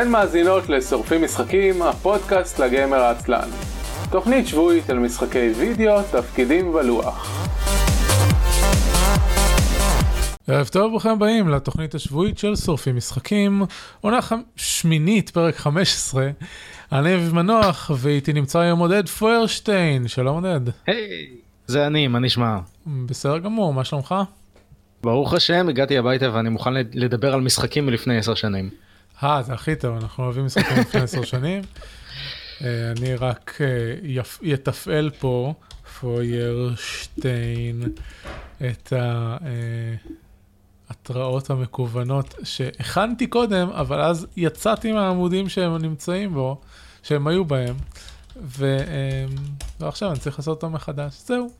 אתן מאזינות לשורפים משחקים, הפודקאסט לגמר העצלן. תוכנית שבועית על משחקי וידאו, תפקידים ולוח. ערב טוב, ברוכים הבאים לתוכנית השבועית של שורפים משחקים, עונה שמינית, פרק 15. אני אביב מנוח, ואיתי נמצא היום עודד פוירשטיין, שלום עודד. היי, hey, זה אני, מה נשמע? בסדר גמור, מה שלומך? ברוך השם, הגעתי הביתה ואני מוכן לדבר על משחקים מלפני עשר שנים. אה, זה הכי טוב, אנחנו אוהבים משחקים לפני עשר שנים. אה, אני רק אה, פה, פוירשטיין, את ההתראות המקוונות שהכנתי קודם, אבל אז יצאתי מהעמודים שהם נמצאים בו, שהם היו בהם. אה, ועכשיו אני צריך לעשות אותם מחדש. זהו.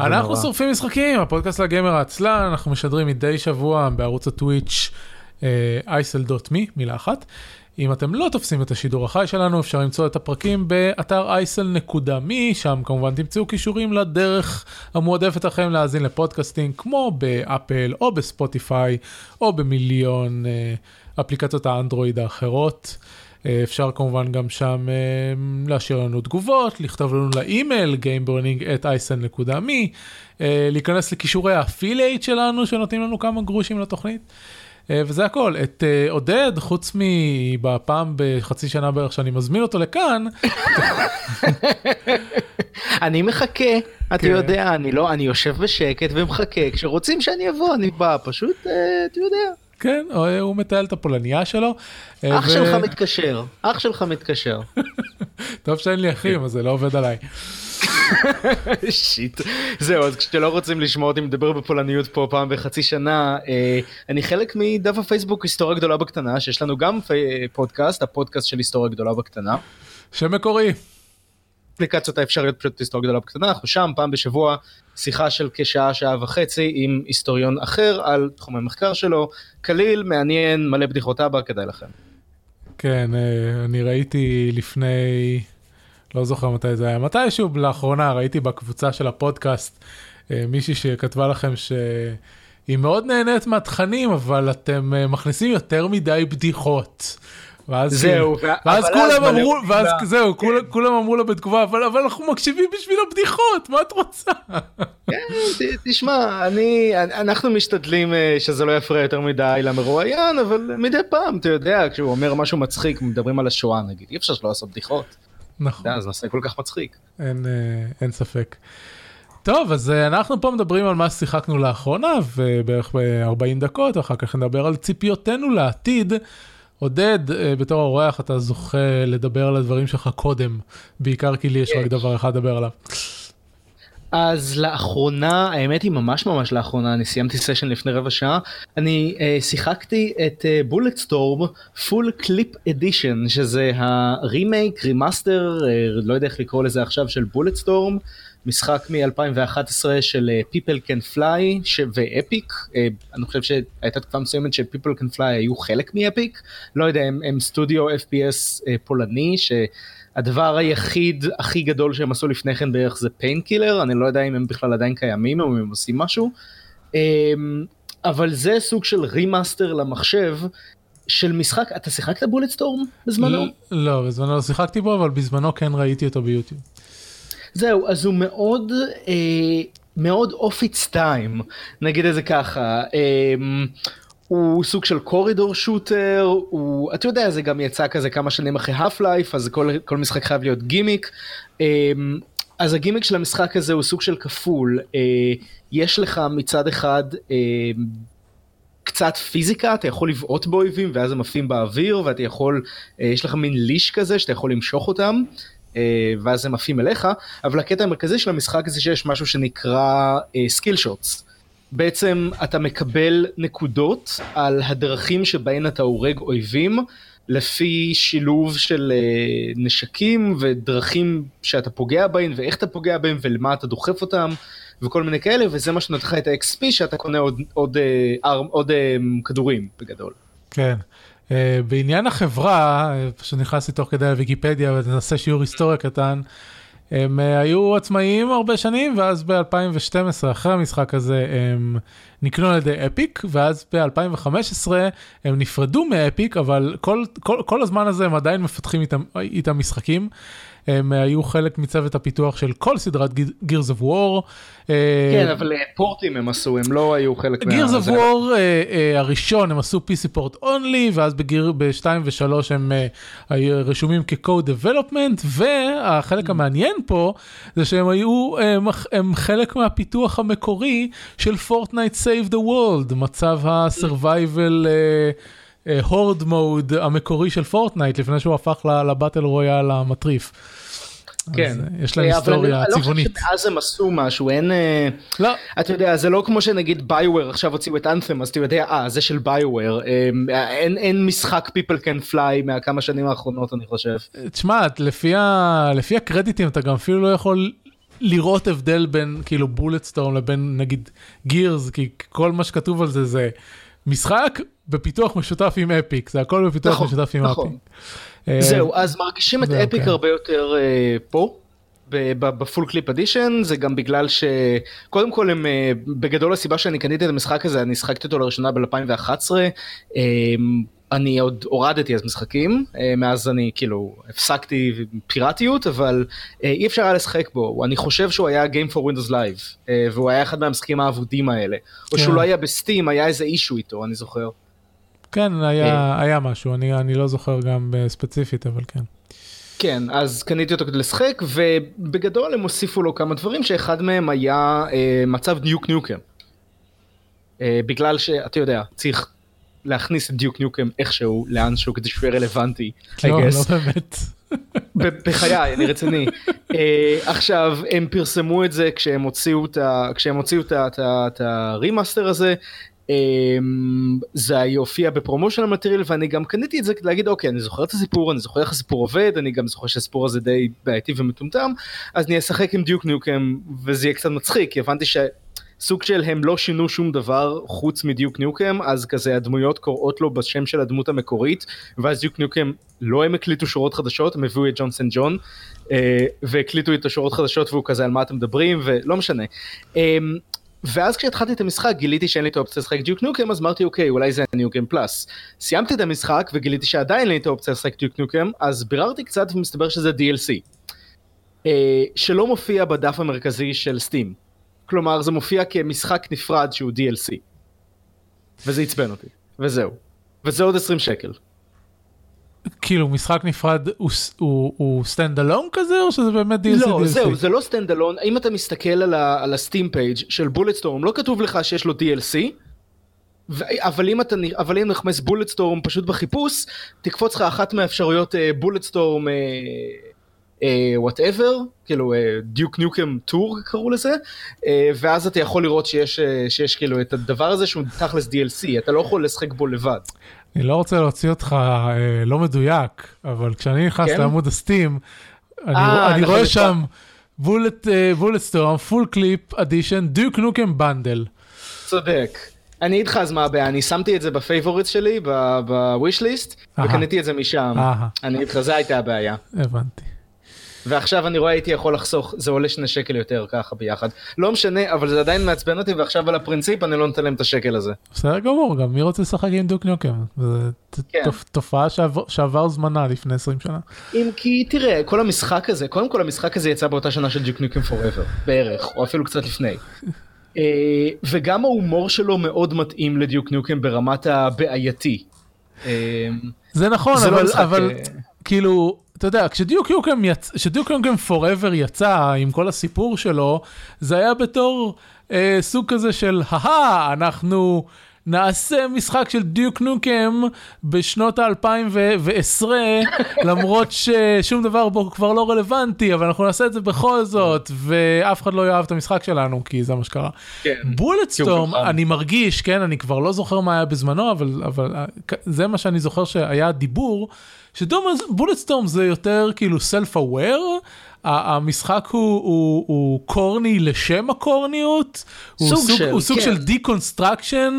אנחנו שורפים משחקים, הפודקאסט לגמר העצלן, אנחנו משדרים מדי שבוע בערוץ הטוויץ' אייסל.מי, מילה אחת. אם אתם לא תופסים את השידור החי שלנו, אפשר למצוא את הפרקים באתר אייסל.מי, שם כמובן תמצאו קישורים לדרך המועדפת לכם להאזין לפודקאסטים, כמו באפל או בספוטיפיי, או במיליון אה, אפליקציות האנדרואיד האחרות. אה, אפשר כמובן גם שם אה, להשאיר לנו תגובות, לכתוב לנו לאימייל gameburning@isen.me, אה, להיכנס לקישורי ה affiliate שלנו שנותנים לנו כמה גרושים לתוכנית. וזה הכל. את עודד, חוץ מבפעם בחצי שנה בערך שאני מזמין אותו לכאן. אני מחכה, אתה כן. יודע, אני לא, אני יושב בשקט ומחכה, כשרוצים שאני אבוא אני בא, פשוט, אתה יודע. כן, הוא מתעל את הפולניה שלו. אה, אח ו... שלך מתקשר, אח שלך מתקשר. טוב שאין לי אחים, אז זה לא עובד עליי. שיט. זהו, אז כשלא רוצים לשמוע אותי מדבר בפולניות פה פעם בחצי שנה, אה, אני חלק מדף הפייסבוק היסטוריה גדולה בקטנה, שיש לנו גם פודקאסט, הפודקאסט של היסטוריה גדולה בקטנה. שמקורי. האפליקציות האפשריות פשוט היסטוריה גדולה בקטנה, אנחנו שם פעם בשבוע שיחה של כשעה, שעה וחצי עם היסטוריון אחר על תחום המחקר שלו, קליל, מעניין, מלא בדיחות אבא, כדאי לכם. כן, אה, אני ראיתי לפני, לא זוכר מתי זה היה, מתישהו לאחרונה ראיתי בקבוצה של הפודקאסט אה, מישהי שכתבה לכם ש... היא מאוד נהנית מהתכנים, אבל אתם אה, מכניסים יותר מדי בדיחות. ואז זהו, ואז כולם אמרו, ואז זהו, כולם אמרו לה בתגובה, אבל אנחנו מקשיבים בשביל הבדיחות, מה את רוצה? כן, תשמע, אני, אנחנו משתדלים אה, שזה לא יפריע יותר מדי למרואיין, אבל מדי פעם, אתה יודע, כשהוא אומר משהו מצחיק, מדברים על השואה נגיד, אי אפשר שלא לעשות בדיחות. נכון. אז נעשה כל כך מצחיק. אין, אה, אין ספק. טוב, אז אה, אנחנו פה מדברים על מה ששיחקנו לאחרונה, ובערך ב-40 דקות, אחר כך נדבר על ציפיותינו לעתיד. עודד, אה, בתור האורח אתה זוכה לדבר על הדברים שלך קודם, בעיקר כי לי יש רק דבר אחד לדבר עליו. אז לאחרונה, האמת היא ממש ממש לאחרונה, אני סיימתי סשן לפני רבע שעה, אני uh, שיחקתי את Bulletstorm Full Clip Edition, שזה ה remake, remaster, uh, לא יודע איך לקרוא לזה עכשיו, של Bulletstorm. משחק מ-2011 של Can Fly ש... ו Epic, uh, אני חושב שהייתה תקופה מסוימת ש People Can Fly היו חלק מ Epic, לא יודע, הם, הם סטודיו FPS uh, פולני, שהדבר היחיד הכי גדול שהם עשו לפני כן בערך זה Painkiller, אני לא יודע אם הם בכלל עדיין קיימים או אם הם עושים משהו, um, אבל זה סוג של remaster למחשב. של משחק, אתה שיחקת Bulletstorm בזמנו? לא, בזמנו לא שיחקתי בו, אבל בזמנו כן ראיתי אותו ביוטיוב. זהו, אז הוא מאוד, אה, מאוד its time, נגיד את זה ככה. אה, הוא סוג של קורידור שוטר, הוא, אתה יודע, זה גם יצא כזה כמה שנים אחרי האף לייף, אז כל, כל משחק חייב להיות גימיק. אה, אז הגימיק של המשחק הזה הוא סוג של כפול. אה, יש לך מצד אחד אה, קצת פיזיקה, אתה יכול לבעוט באויבים ואז הם עפים באוויר, ואתה יכול, אה, יש לך מין ליש כזה שאתה יכול למשוך אותם. אה, ואז הם עפים אליך, אבל הקטע המרכזי של המשחק זה שיש משהו שנקרא skill shots. בעצם אתה מקבל נקודות על הדרכים שבהן אתה הורג אויבים, לפי שילוב של uh, נשקים ודרכים שאתה פוגע בהן ואיך אתה פוגע בהן ולמה אתה דוחף אותם וכל מיני כאלה, וזה מה שנותן לך את ה-XP שאתה קונה עוד, עוד, uh, עוד, עוד uh, כדורים בגדול. כן. Uh, בעניין החברה, פשוט נכנסתי תוך כדי לוויקיפדיה ונעשה שיעור היסטוריה קטן, הם uh, היו עצמאיים הרבה שנים, ואז ב-2012, אחרי המשחק הזה, הם נקנו על ידי אפיק, ואז ב-2015 הם נפרדו מאפיק, אבל כל, כל, כל הזמן הזה הם עדיין מפתחים איתם, איתם משחקים. הם היו חלק מצוות הפיתוח של כל סדרת Gears of War. כן, אבל אה, פורטים הם עשו, הם לא היו חלק מה... Gears of War אה, אה, הראשון הם עשו PC פורט אונלי, ואז ב-2 ו-3 הם היו רשומים כ- co-development, והחלק המעניין פה זה שהם היו, הם חלק מהפיתוח המקורי של Fortnite Save the World, מצב ה-survival. ה horde mode המקורי של Fortnite לפני שהוא הפך ל battle royale המטריף. כן. אה, יש להם היסטוריה צבעונית. אני לא חושב שאז הם עשו משהו, אין... אה, לא. אתה יודע, זה לא כמו שנגיד BioWare עכשיו הוציאו את Anthem, אז אתה יודע, אה, זה של BioWare. אה, אין, אין משחק People Can Fly מהכמה שנים האחרונות, אני חושב. תשמע, לפי, ה... לפי הקרדיטים אתה גם אפילו לא יכול לראות הבדל בין כאילו Bulletstorm לבין נגיד Gears, כי כל מה שכתוב על זה זה משחק בפיתוח משותף עם Epic, זה הכל בפיתוח נכון, משותף עם נכון. אפיק. אה, זהו, אז מרגישים את Epic כן. הרבה יותר uh, פה. ב Full Clip Edition זה גם בגלל שקודם כל הם אה, בגדול הסיבה שאני קניתי את המשחק הזה אני שחקתי אותו לראשונה ב-2011 אני עוד הורדתי אז משחקים מאז אני כאילו הפסקתי פיראטיות אבל אי אפשר היה לשחק בו אני חושב שהוא היה Game for Windows Live והוא היה אחד מהמשחקים האבודים האלה או שהוא כן. לא היה בסטים היה איזה אישו איתו אני זוכר. כן, היה, אה. היה משהו, אני, אני לא זוכר גם ספציפית, אבל כן. כן, אז קניתי אותו כדי לשחק, ובגדול הם הוסיפו לו כמה דברים, שאחד מהם היה אה, מצב דיוק ניוקם. אה, בגלל שאתה יודע, צריך להכניס את Duke Nukem איכשהו, לאנשהו, כדי שהוא יהיה רלוונטי, לא, לא באמת. בחיי, אני רציני. uh, עכשיו, הם פרסמו את זה כשהם הוציאו את ה remaster הזה, זה יופיע ב promotional material ואני גם קניתי את זה כדי להגיד אוקיי אני זוכר את הסיפור אני זוכר איך הסיפור עובד אני גם זוכר שהסיפור הזה די בעייתי ומטומטם אז אני אשחק עם Duke Nukem וזה יהיה קצת מצחיק כי הבנתי שסוג של הם לא שינו שום דבר חוץ מדיוק ניוקם אז כזה הדמויות קוראות לו בשם של הדמות המקורית ואז דיוק ניוקם לא הם הקליטו שורות חדשות הם הביאו את ג'ונסון ג'ון אה, והקליטו את השורות חדשות והוא כזה על מה אתם מדברים ולא משנה. ואז כשהתחלתי את המשחק גיליתי שאין לי את האופציה לשחק דיוק נוקם אז אמרתי אוקיי אולי זה ניוקם פלאס. סיימתי את המשחק וגיליתי שעדיין אין לי את האופציה לשחק דיוק נוקם אז ביררתי קצת ומסתבר שזה DLC. אה, שלא מופיע בדף המרכזי של Steam. כלומר זה מופיע כמשחק נפרד שהוא DLC. וזה עצבן אותי וזהו. וזה עוד 20 שקל. כאילו משחק נפרד הוא, הוא, הוא stand alone כזה או שזה באמת DLC? לא, DLC? זהו, זה לא stand alone, אם אתה מסתכל על, ה, על ה Steam page של Bulletstorm לא כתוב לך שיש לו DLC, ו, אבל אם אתה אבל אם תחפש Bulletstorm פשוט בחיפוש, תקפוץ לך אחת מהאפשרויות Bulletstorm whatever, כאילו Duke Nukem Tour קראו לזה, uh, ואז אתה יכול לראות שיש, uh, שיש כאילו את הדבר הזה שהוא תכלס DLC, אתה לא יכול לשחק בו לבד. אני לא רוצה להוציא אותך אה, לא מדויק, אבל כשאני נכנס כן? לעמוד ה Steam, אני, אה, אני נכון, רואה שם Bullet Bulletstorm, Full Clip Edition, Duke Nukem Bundle. צודק. אני איתך אז מה הבעיה, אני שמתי את זה ב favorite שלי, ב wish list, וקניתי את זה משם. אני איתך, זה הייתה הבעיה. הבנתי. ועכשיו אני רואה הייתי יכול לחסוך, זה עולה שני שקל יותר ככה ביחד. לא משנה, אבל זה עדיין מעצבן אותי ועכשיו על הפרינציפ אני לא נותן להם את השקל הזה. בסדר גמור, גם מי רוצה לשחק עם Duke Nukem? זו כן. תופעה שעבר, שעבר זמנה לפני 20 שנה. אם כי תראה, כל המשחק הזה, קודם כל המשחק הזה יצא באותה שנה של Duke Nukem Forever, בערך, או אפילו קצת לפני. אה, וגם ההומור שלו מאוד מתאים לדיוק ניוקם ברמת הבעייתי. אה, זה נכון, זה לא אבל, לא משחק, אבל אה, כאילו, אתה יודע, כשדיוק יוקם, יצ... כשדיוק יוקם פוראבר יצא עם כל הסיפור שלו, זה היה בתור אה, סוג כזה של, הא אנחנו נעשה משחק של דיוק נוקם בשנות ה-2010, למרות ששום דבר בו כבר לא רלוונטי, אבל אנחנו נעשה את זה בכל זאת, ואף אחד לא יאהב את המשחק שלנו, כי זה מה שקרה. כן. Bulletstorm, אני מרגיש, כן, אני כבר לא זוכר מה היה בזמנו, אבל, אבל אה, זה מה שאני זוכר שהיה דיבור. ש Bulletstorm זה יותר כאילו self aware, המשחק הוא, הוא, הוא corny לשם הקורניות, סוג הוא סוג, של, הוא סוג כן. של deconstruction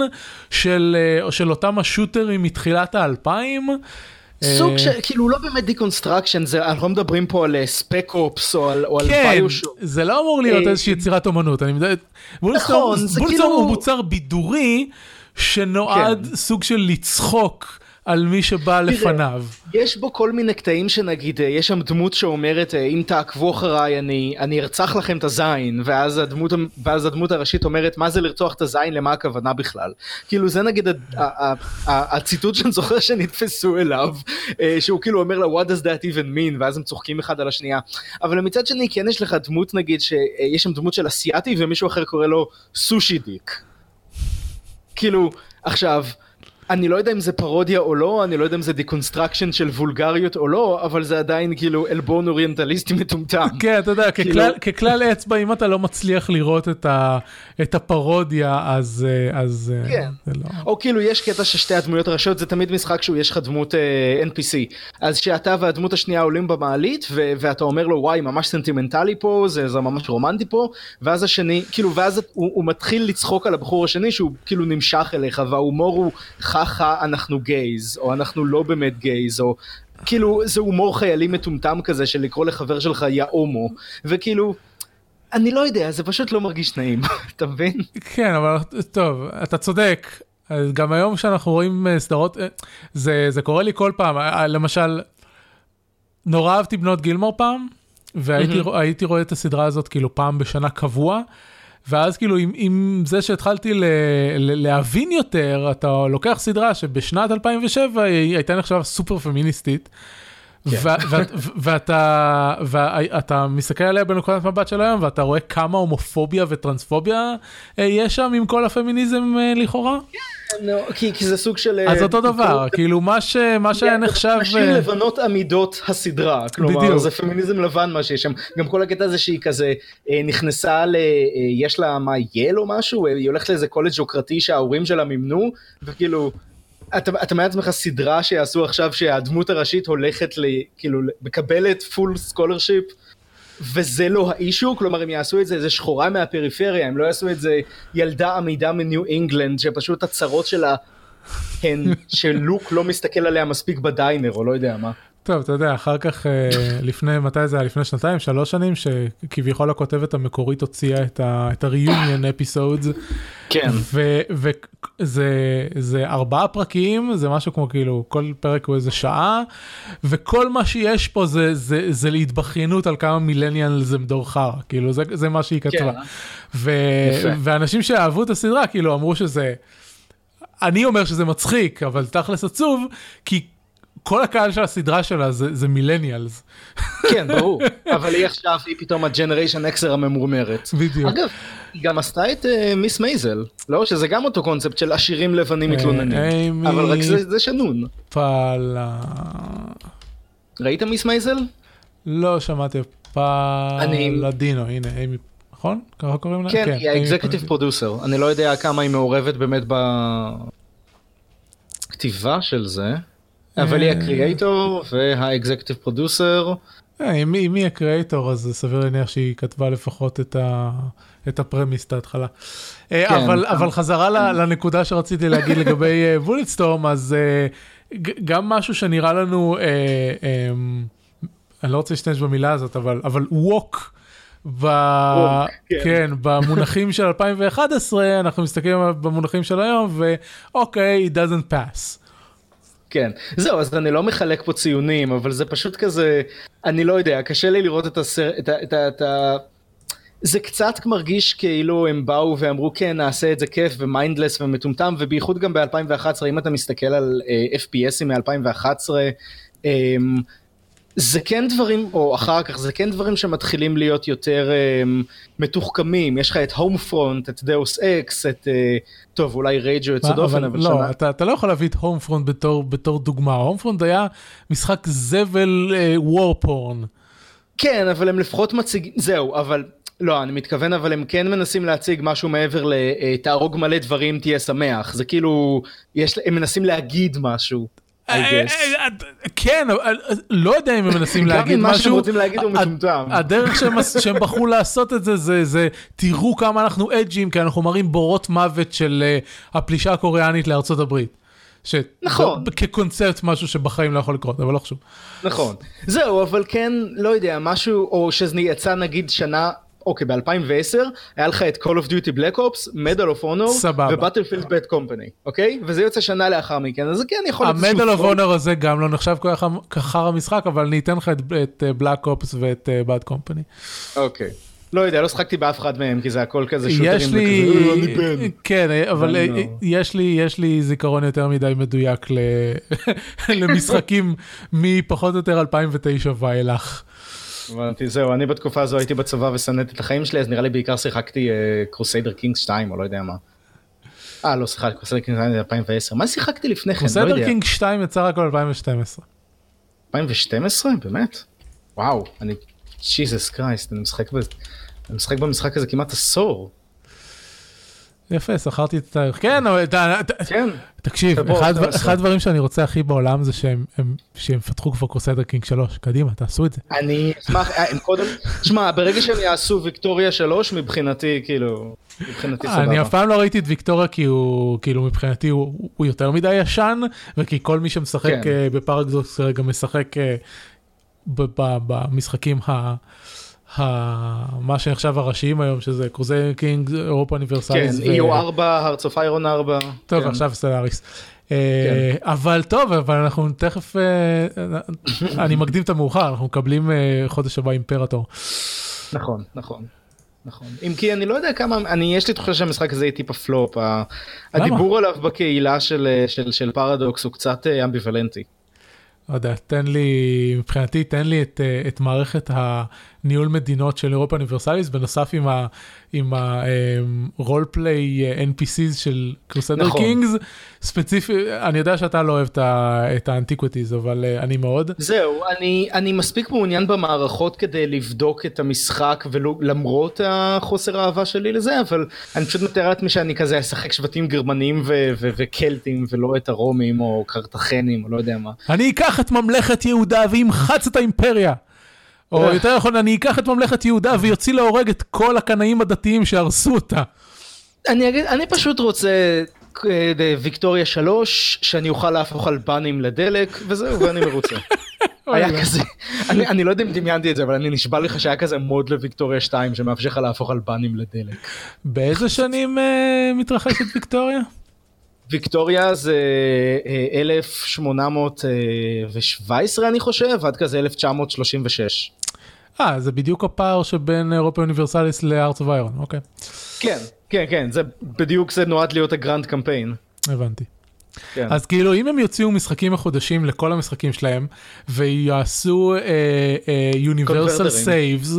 של, אה, של אותם השוטרים מתחילת האלפיים. סוג אה, של, כאילו לא באמת deconstruction, אנחנו לא מדברים פה על Spec Ops או על, על כן, BioShock. זה לא אמור להיות אה, איזושהי יצירת אומנות, אני יודע, בולסטורם נכון, זה כאילו- הוא מוצר בידורי שנועד כן. סוג של לצחוק על מי שבא לפניו. יש בו כל מיני קטעים שנגיד, אה, יש שם דמות שאומרת, אה, אם תעקבו אחריי אני, אני ארצח לכם את הזין, ואז הדמות, ואז הדמות הראשית אומרת, מה זה לרצוח את הזין, למה הכוונה בכלל? כאילו זה נגיד הציטוט שאני זוכר שנתפסו אליו, אה, שהוא כאילו אומר לה, what does that even mean, ואז הם צוחקים אחד על השנייה. אבל מצד שני, כן יש לך דמות נגיד, שיש שם דמות של אסיאתי, ומישהו אחר קורא לו Sushi Dick. כאילו, עכשיו, אני לא יודע אם זה פרודיה או לא, אני לא יודע אם זה deconstruction של וולגריות או לא, אבל זה עדיין כאילו עלבון אוריינטליסטי מטומטם. כן, אתה יודע, כאילו- ככלל- ככלל אצבע, אם אתה לא מצליח לראות את ה- את הפרודיה, אז אה, אז, אה, כן. זה לא... או כאילו יש קטע ששתי הדמויות הראשיות זה תמיד משחק שהוא יש לך דמות אה, NPC אז שאתה והדמות השנייה עולים במעלית ו- ואתה אומר לו וואי ממש סנטימנטלי פה זה, זה ממש רומנטי פה ואז השני כאילו ואז הוא, הוא מתחיל לצחוק על הבחור השני שהוא כאילו נמשך אליך וההומור הוא חכה אנחנו gays או אנחנו לא באמת gays או כאילו זה הומור חיילי מטומטם כזה של לקרוא לחבר שלך יא הומו וכאילו אני לא יודע זה פשוט לא מרגיש נעים אתה מבין? כן, אבל טוב, אתה צודק. גם היום שאנחנו רואים אה, סדרות, אה, זה, זה קורה לי כל פעם. אה, למשל, נורא אהבתי בנות גילמור פעם, והייתי. הייתי רואה את הסדרה הזאת כאילו פעם בשנה קבוע, ואז כאילו עם, עם זה שהתחלתי ל, ל, להבין יותר, אתה לוקח סדרה שבשנת 2007 היא הייתה נחשבה סופר פמיניסטית. כן. ואתה, מסתכל עליה בנקודת מבט של היום ואתה רואה כמה הומופוביה וטרנספוביה אה, יש שם עם כל הפמיניזם אה, לכאורה לא, כי, זה סוג של... אז אה, אותו דבר כאילו מה שהיה נחשב נשים לבנות אמידות הסדרה, כלומר. זה פמיניזם לבן מה שיש שם, גם כל הקטע הזה שהיא כזה נכנסה ל... יש לה מה ייל או משהו, היא הולכת לאיזה קולג' יוקרתי שההורים שלה מימנו, וכאילו, אתה, אתה מתאר לעצמך סדרה שיעשו עכשיו שהדמות הראשית הולכת ל... כאילו מקבלת full scholarship. וזה לא האישו, כלומר הם יעשו את זה איזה שחורה מהפריפריה, הם לא יעשו את זה ילדה עמידה מניו אינגלנד, שפשוט הצרות שלה הן שלוק לא מסתכל עליה מספיק בדיינר, או לא יודע מה. טוב אתה יודע אחר כך אה, לפני מתי זה היה לפני שנתיים שלוש שנים שכביכול הכותבת המקורית הוציאה את ה- את ה-reunion episodes כן. וזה זה ארבעה פרקים זה משהו כמו כאילו כל פרק הוא איזה שעה וכל מה שיש פה זה זה זה להתבכיינות על כמה מילניאל זה דור חרא כאילו זה זה מה שהיא כתבה. כן. ו-. ואנשים שאהבו את הסדרה כאילו אמרו שזה אני אומר שזה מצחיק אבל תכלס עצוב כי כל הקהל של הסדרה שלה זה, זה מילניאלס. כן, ברור. אבל היא עכשיו, היא פתאום הג'נריישן אקסר הממורמרת. בדיוק. אגב, היא גם עשתה את אה, מיס מייזל, לא? שזה גם אותו קונצפט של עשירים לבנים אה, מתלוננים. אבל רק זה זה שנון. פאלה. ראית מיס מייזל? לא שמעתי אני- פלדינו הנה איימי נכון ככה קוראים לה כן, היא איימי ה executive. producer. אני לא יודע כמה היא מעורבת באמת בכתיבה של זה. אבל היא אה. ה creator וה executive producer. אה, אם היא- אם היא ה creator אז סביר להניח שהיא כתבה לפחות את ה... את ה premise את ההתחלה. אה, כן. אבל אבל חזרה לנקודה שרציתי להגיד לגבי Bulletstorm אז גם משהו שנראה לנו אני לא רוצה להשתמש במילה הזאת אבל אבל woke. ב... כן. כן, במונחים של 2011 אנחנו מסתכלים במונחים של היום ואוקיי, it doesn't pass. כן, זהו, אז אני לא מחלק פה ציונים, אבל זה פשוט כזה, אני לא יודע, קשה לי לראות את הסרט, את ה... את ה, את ה... זה קצת מרגיש כאילו הם באו ואמרו כן נעשה את זה כיף ו mindless ומטומטם ובייחוד גם ב-2011 אם אתה מסתכל על uh, FPS ים מ-2011 um, זה כן דברים או אחר כך זה כן דברים שמתחילים להיות יותר um, מתוחכמים יש לך את Homefront את Deus Ex את uh, טוב אולי Rage הוא יוצא דופן אבל לא, שנה אתה, אתה לא יכול להביא את Homefront בתור, בתור דוגמה, Homefront היה משחק זבל war porn. כן, אבל הם לפחות מציגים, זהו, אבל, לא, אני מתכוון, אבל הם כן מנסים להציג משהו מעבר לתהרוג מלא דברים, תהיה שמח. זה כאילו, יש, הם מנסים להגיד משהו. כן, אבל, אה, לא יודע אם הם מנסים גם להגיד אם מה שהם משהו. רוצים להגיד הוא מטומטם. הדרך שהם, בחרו לעשות את זה, זה, זה תראו כמה אנחנו אג'ים, כי אנחנו מראים בורות מוות של אה, הפלישה הקוריאנית לארצות הברית. נכון. כקונספט משהו שבחיים לא יכול לקרות, אבל לא חשוב. נכון. זהו, אבל כן, לא יודע, משהו, או שזה יצא נגיד שנה, אוקיי, ב-2010, היה לך את Call of Duty Black Ops, Medal of Honor, סבבה. ו-Battlefield Bad Company, אוקיי? וזה יוצא שנה לאחר מכן, אז כן יכול להיות המדל אוף פלופ. אונר הזה גם לא נחשב כחר המשחק, אבל אני אתן לך את- את בלאק אופס ואת בad קומפני. אוקיי. לא יודע, לא שחקתי באף אחד מהם, כי זה הכל כזה שוטרים יש לי, וכזה, "אה, אני בן. כן, אבל אה, לא. יש לי, יש לי זיכרון יותר מדי מדויק ל- למשחקים מפחות או יותר 2009 ואילך. הבנתי, זהו, אני בתקופה הזו הייתי בצבא ושנאתי את החיים שלי, אז נראה לי בעיקר שיחקתי Crusader Kings 2, או לא יודע מה. אה, לא, סליחה, Crusader Kings 2 זה 2010. מה שיחקתי לפני כן? לא Crusader יודע. King 2 יצא רק ב-2012. 2012? באמת? וואו, אני... Jesus Christ, אני משחק במשחק הזה כמעט עשור. יפה, זכרתי את התאריך. כן, אבל אתה- כן. תקשיב, אחד- הדברים שאני רוצה הכי בעולם זה שהם הם- שהם פתחו כבר Crusader King 3. קדימה, תעשו את זה. אני אשמח, אה, הם קודם... שמע, ברגע שהם יעשו ויקטוריה 3, מבחינתי, כאילו... מבחינתי סבבה. אני אף פעם לא ראיתי את ויקטוריה כי הוא כאילו מבחינתי הוא, יותר מדי ישן וכי כל מי שמשחק כן. כן. בפרגזוקס כרגע משחק אה, במשחקים ה... ה... מה שנחשב הראשיים היום שזה Crusader King Europa כן, Universalis. EU 4, Hearts of Iron 4. טוב כן. עכשיו Stellaris. אה, אבל טוב אבל אנחנו תכף אה, אני מקדים את המאוחר אנחנו מקבלים אה, חודש הבא Imperator. נכון, נכון. נכון. אם כי אני לא יודע כמה, אני, יש לי תחושה שהמשחק הזה יהיה טיפה פלופ. ה- הדיבור עליו בקהילה של, של, של פרדוקס הוא קצת אה, אמביוולנטי. לא יודע, תן לי, מבחינתי תן לי את, אה, את מערכת הניהול מדינות של Europa Universalis, בנוסף עם ה- עם ה-role play אה, NPCs של Crusader נכון. Kings, ספציפי, אני יודע שאתה לא אוהב את ה antiquities, אבל אה, אני מאוד. זהו, אני, אני מספיק מעוניין במערכות כדי לבדוק את המשחק ולמרות החוסר האהבה שלי לזה, אבל אני פשוט מתאר לעצמי שאני כזה אשחק שבטים גרמנים ו- ו- וקלטים ולא את הרומים או קרטחנים או לא יודע מה. אני אקח את ממלכת יהודה ואמחץ את האימפריה. או אה. יותר נכון, אני אקח את ממלכת יהודה ואוציא להורג את כל הקנאים הדתיים שהרסו אותה. אני אגיד, אני פשוט רוצה אה, ויקטוריה 3, שאני אוכל להפוך אלבנים לדלק, וזהו, ואני מרוצה. היה כזה, אני, אני לא יודע אם דמיינתי את זה, אבל אני נשבע לך שהיה כזה מוד לוויקטוריה 2 שמאפשר לך להפוך אלבנים לדלק. באיזה שנים אה, מתרחשת ויקטוריה? ויקטוריה זה אה, 1817 אני חושב, עד כזה 1936. אה, זה בדיוק הפער שבין אירופה אוניברסליס לארץ אוף איירון, אוקיי, כן, כן, כן, זה בדיוק זה נועד להיות ה grand campaign. הבנתי. כן. אז כאילו אם הם יוציאו משחקים מחודשים לכל המשחקים שלהם ויעשו universal converter ים. saves,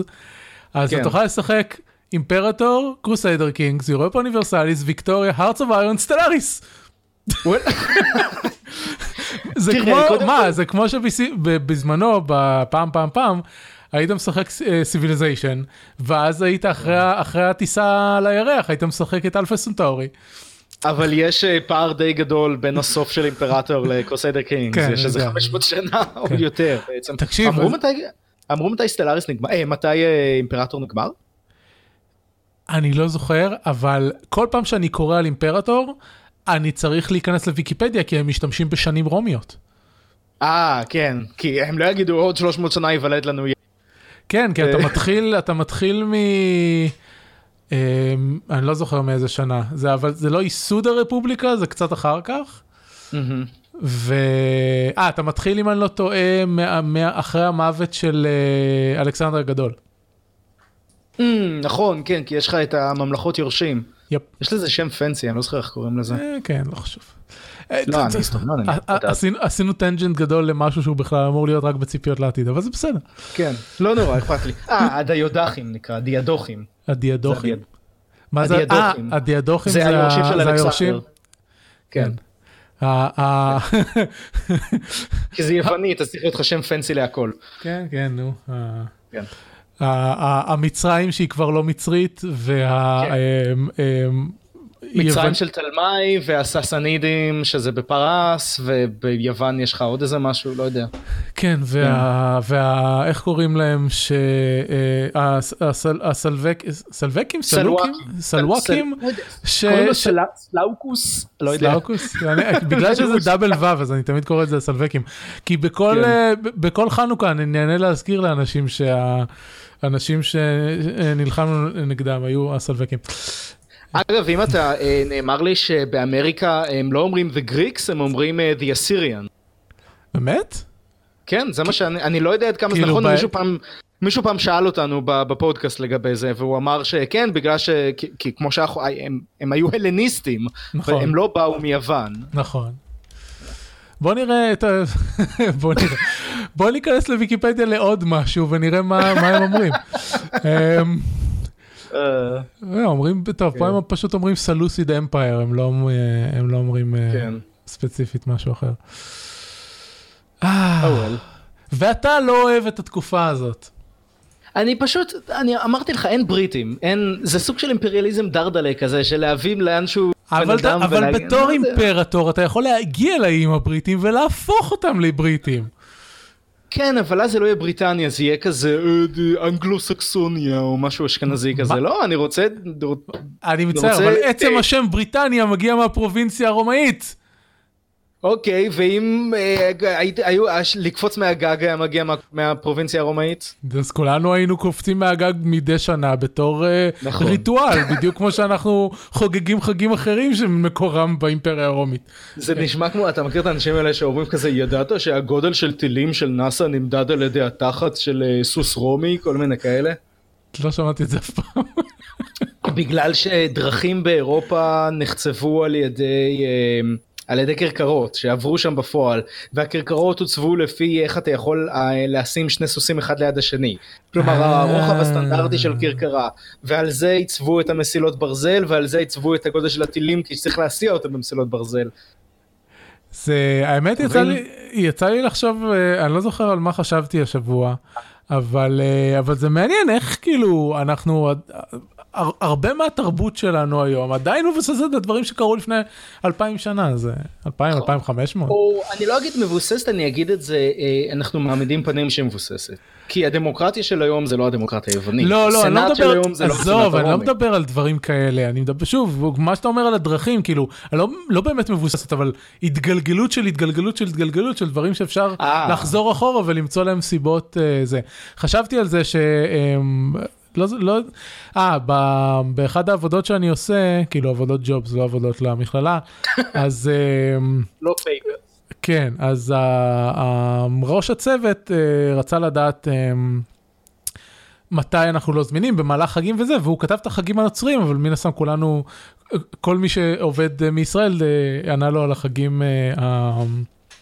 אז כן. אתה תוכל לשחק Imperator, Crusader Kings, Europa Universalis, Victoria, Hearts of Iron, Stellaris. זה כמו, מה, זה כמו שבזמנו, בפעם פעם פעם, היית משחק Civilization, ואז היית אחרי אחרי הטיסה לירח, היית משחק את Alpha Centauri. אבל יש אה, פער די גדול בין הסוף של Imperator ל Crusader Kings, כן, יש איזה יודע. 500 שנה או כן. יותר בעצם. תקשיב, אמרו אז- מתי, אמרו מתי Stellaris נגמר, אה, מתי אה, Imperator נגמר? אני לא זוכר, אבל כל פעם שאני קורא על Imperator, אני צריך להיכנס לוויקיפדיה, כי הם משתמשים בשנים רומיות. אה, כן, כי הם לא יגידו עוד 300 שנה ייוולד לנו ילד. כן, כי אתה אה. מתחיל, אתה מתחיל מ... אמ, אני לא זוכר מאיזה שנה, זה, אבל זה לא ייסוד הרפובליקה, זה קצת אחר כך. ו... אה, אתה מתחיל, אם אני לא טועה, מה, מה, אחרי המוות של אה, אלכסנדר הגדול. Mm, נכון, כן, כי יש לך את הממלכות יורשים. יפ. יש לזה שם פנסי, אני לא זוכר איך קוראים לזה. אה, כן, לא חשוב. אה, לא, אני אה, לא יודעת. עשינו- טנג'נט גדול למשהו שהוא בכלל אמור להיות רק בציפיות לעתיד, אבל זה בסדר. כן, לא נורא, אכפת לי. אה, הדיודחים נקרא, דיאדוכים. הדיאדוכים. זה מה זה? הדיאדוכים. אה, הדיאדוכים זה היורשים של? אלכסנדר. כן, ה- כי זה יוונית, אז צריך להיות לך שם פנסי להכל. כן, כן, נו. כן. המצרים שהיא כבר לא מצרית, כן. מצרים של תלמי והסאסאנידים שזה בפרס וביוון יש לך עוד איזה משהו לא יודע. כן, וה... וה... איך קוראים להם? ש... אה, סלה- סלאוקוס? לא יודע. סלאוקוס? אני- בגלל שזה double U אז אני תמיד קורא את זה סלווקים. כי בכל, כן. אה, בכל חנוכה אני נהנה להזכיר לאנשים שהאנשים שנלחמנו נגדם היו הסלווקים. אגב אם אתה אה, נאמר לי שבאמריקה הם לא אומרים the Greeks הם אומרים אה, the Assyrian. באמת? כן זה מה שאני אני לא יודע עד כמה זה כאילו נכון ב- מישהו פעם. מישהו פעם שאל אותנו בפודקאסט לגבי זה והוא אמר שכן בגלל ש... כי, כי כמו שאנחנו הם, הם היו הלניסטים נכון. הם לא באו מיוון. נכון. בוא נראה את ה... בוא נראה. בוא ניכנס לוויקיפדיה לעוד משהו ונראה מה, מה הם אומרים. אה, לא, אומרים, טוב, פה כן. הם פשוט אומרים סלוסיד אמפייר, הם לא אומרים- הם לא אומרים אה, כן. ספציפית משהו אחר. אה. ואתה לא אוהב את התקופה הזאת. אני פשוט אני אמרתי לך אין בריטים אין זה סוג של אימפריאליזם דרדלה כזה של להביא לאנשהו בן אדם אבל בתור. אימפרטור אתה יכול להגיע לאיים הבריטים ולהפוך אותם לבריטים. כן אבל אז זה לא יהיה בריטניה זה יהיה כזה אה, אנגלו סקסוניה או משהו אשכנזי כזה? לא אני רוצה אני מצטער, אבל עצם השם בריטניה מגיע מהפרובינציה הרומאית. אוקיי ואם אה, היו לקפוץ מהגג היה מגיע מה- מהפרובינציה הרומאית אז כולנו היינו קופצים מהגג מדי שנה בתור אה, נכון. ריטואל, בדיוק כמו שאנחנו חוגגים חגים אחרים שמקורם באימפריה הרומית. זה נשמע כמו אתה מכיר את האנשים האלה שאומרים כזה ידעת שהגודל של טילים של נאסא נמדד על ידי התחת של אה, סוס רומי כל מיני כאלה. לא שמעתי את זה אף פעם. בגלל שדרכים באירופה נחצבו על ידי על ידי כרכרות שעברו שם בפועל והכרכרות הוצבו לפי איך אתה יכול אה, לשים שני סוסים אחד ליד השני. כלומר אה. הרוחב הסטנדרטי של כרכרה ועל זה עיצבו את המסילות ברזל ועל זה עיצבו את הגודל של הטילים כי צריך להסיע אותם במסילות ברזל. זה, האמת יצא? לי, יצא לי לחשוב, אה, אני לא זוכר על מה חשבתי השבוע, אבל, אבל זה מעניין איך כאילו אנחנו, הר- הרבה מהתרבות שלנו היום עדיין מבוססת על דברים שקרו לפני 2,000 שנה, זה 2,000, 2,500. או אני לא אגיד מבוססת אני אגיד את זה אה, אנחנו מעמידים פנים שהיא מבוססת. כי הדמוקרטיה של היום זה לא הדמוקרטיה היוונית. לא, לא, אני לא מדבר, לא עזוב, הסנאט אני לא. מדבר על דברים כאלה, אני מדבר, שוב, מה שאתה אומר על הדרכים, כאילו, לא, לא באמת מבוססת, אבל התגלגלות של התגלגלות של התגלגלות של דברים שאפשר אה. לחזור אחורה ולמצוא להם סיבות אה, זה. חשבתי על זה ש... אה, לא, לא, אה, ב- באחד העבודות שאני עושה, כאילו עבודות ג'ובס, לא עבודות למכללה, אז אה, לא פייק. כן, אז ראש הצוות אה, רצה לדעת אה, מתי אנחנו לא זמינים במהלך חגים וזה, והוא כתב את החגים הנוצרים, אבל מן הסתם כולנו, כל מי שעובד אה, מישראל אה, ענה לו על החגים, ה-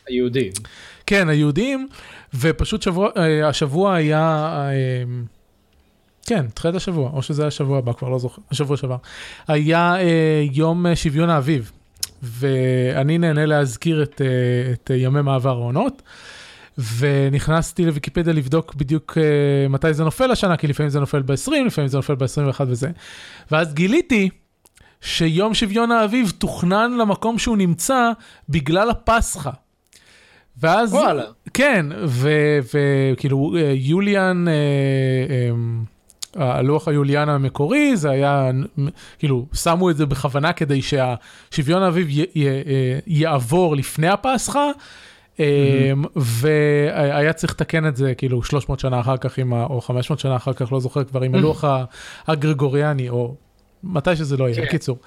היהודים. כן, היהודיים, ופשוט שבוע, השבוע היה, כן, תחילת השבוע, או שזה היה השבוע הבא, כבר לא זוכר, השבוע שעבר, היה אה, יום אה, שוויון האביב, ואני נהנה להזכיר את, אה, את אה, ימי מעבר העונות. ונכנסתי לוויקיפדיה לבדוק בדיוק uh, מתי זה נופל השנה, כי לפעמים זה נופל ב-20, לפעמים זה נופל ב-21 וזה. ואז גיליתי שיום שוויון האביב תוכנן למקום שהוא נמצא בגלל הפסחא. ואז, וואלה. כן, וכאילו אה, יוליאן, אה, אה, הלוח היוליאן המקורי, זה היה, כאילו, שמו את זה בכוונה כדי שהשוויון האביב י, י, אה, יעבור לפני הפסחא. אה, והיה צריך לתקן את זה כאילו 300 שנה אחר כך עם ה, או 500 שנה אחר כך לא זוכר כבר עם הלוח ה- הגרגוריאני או מתי שזה לא יהיה, כן. קיצור.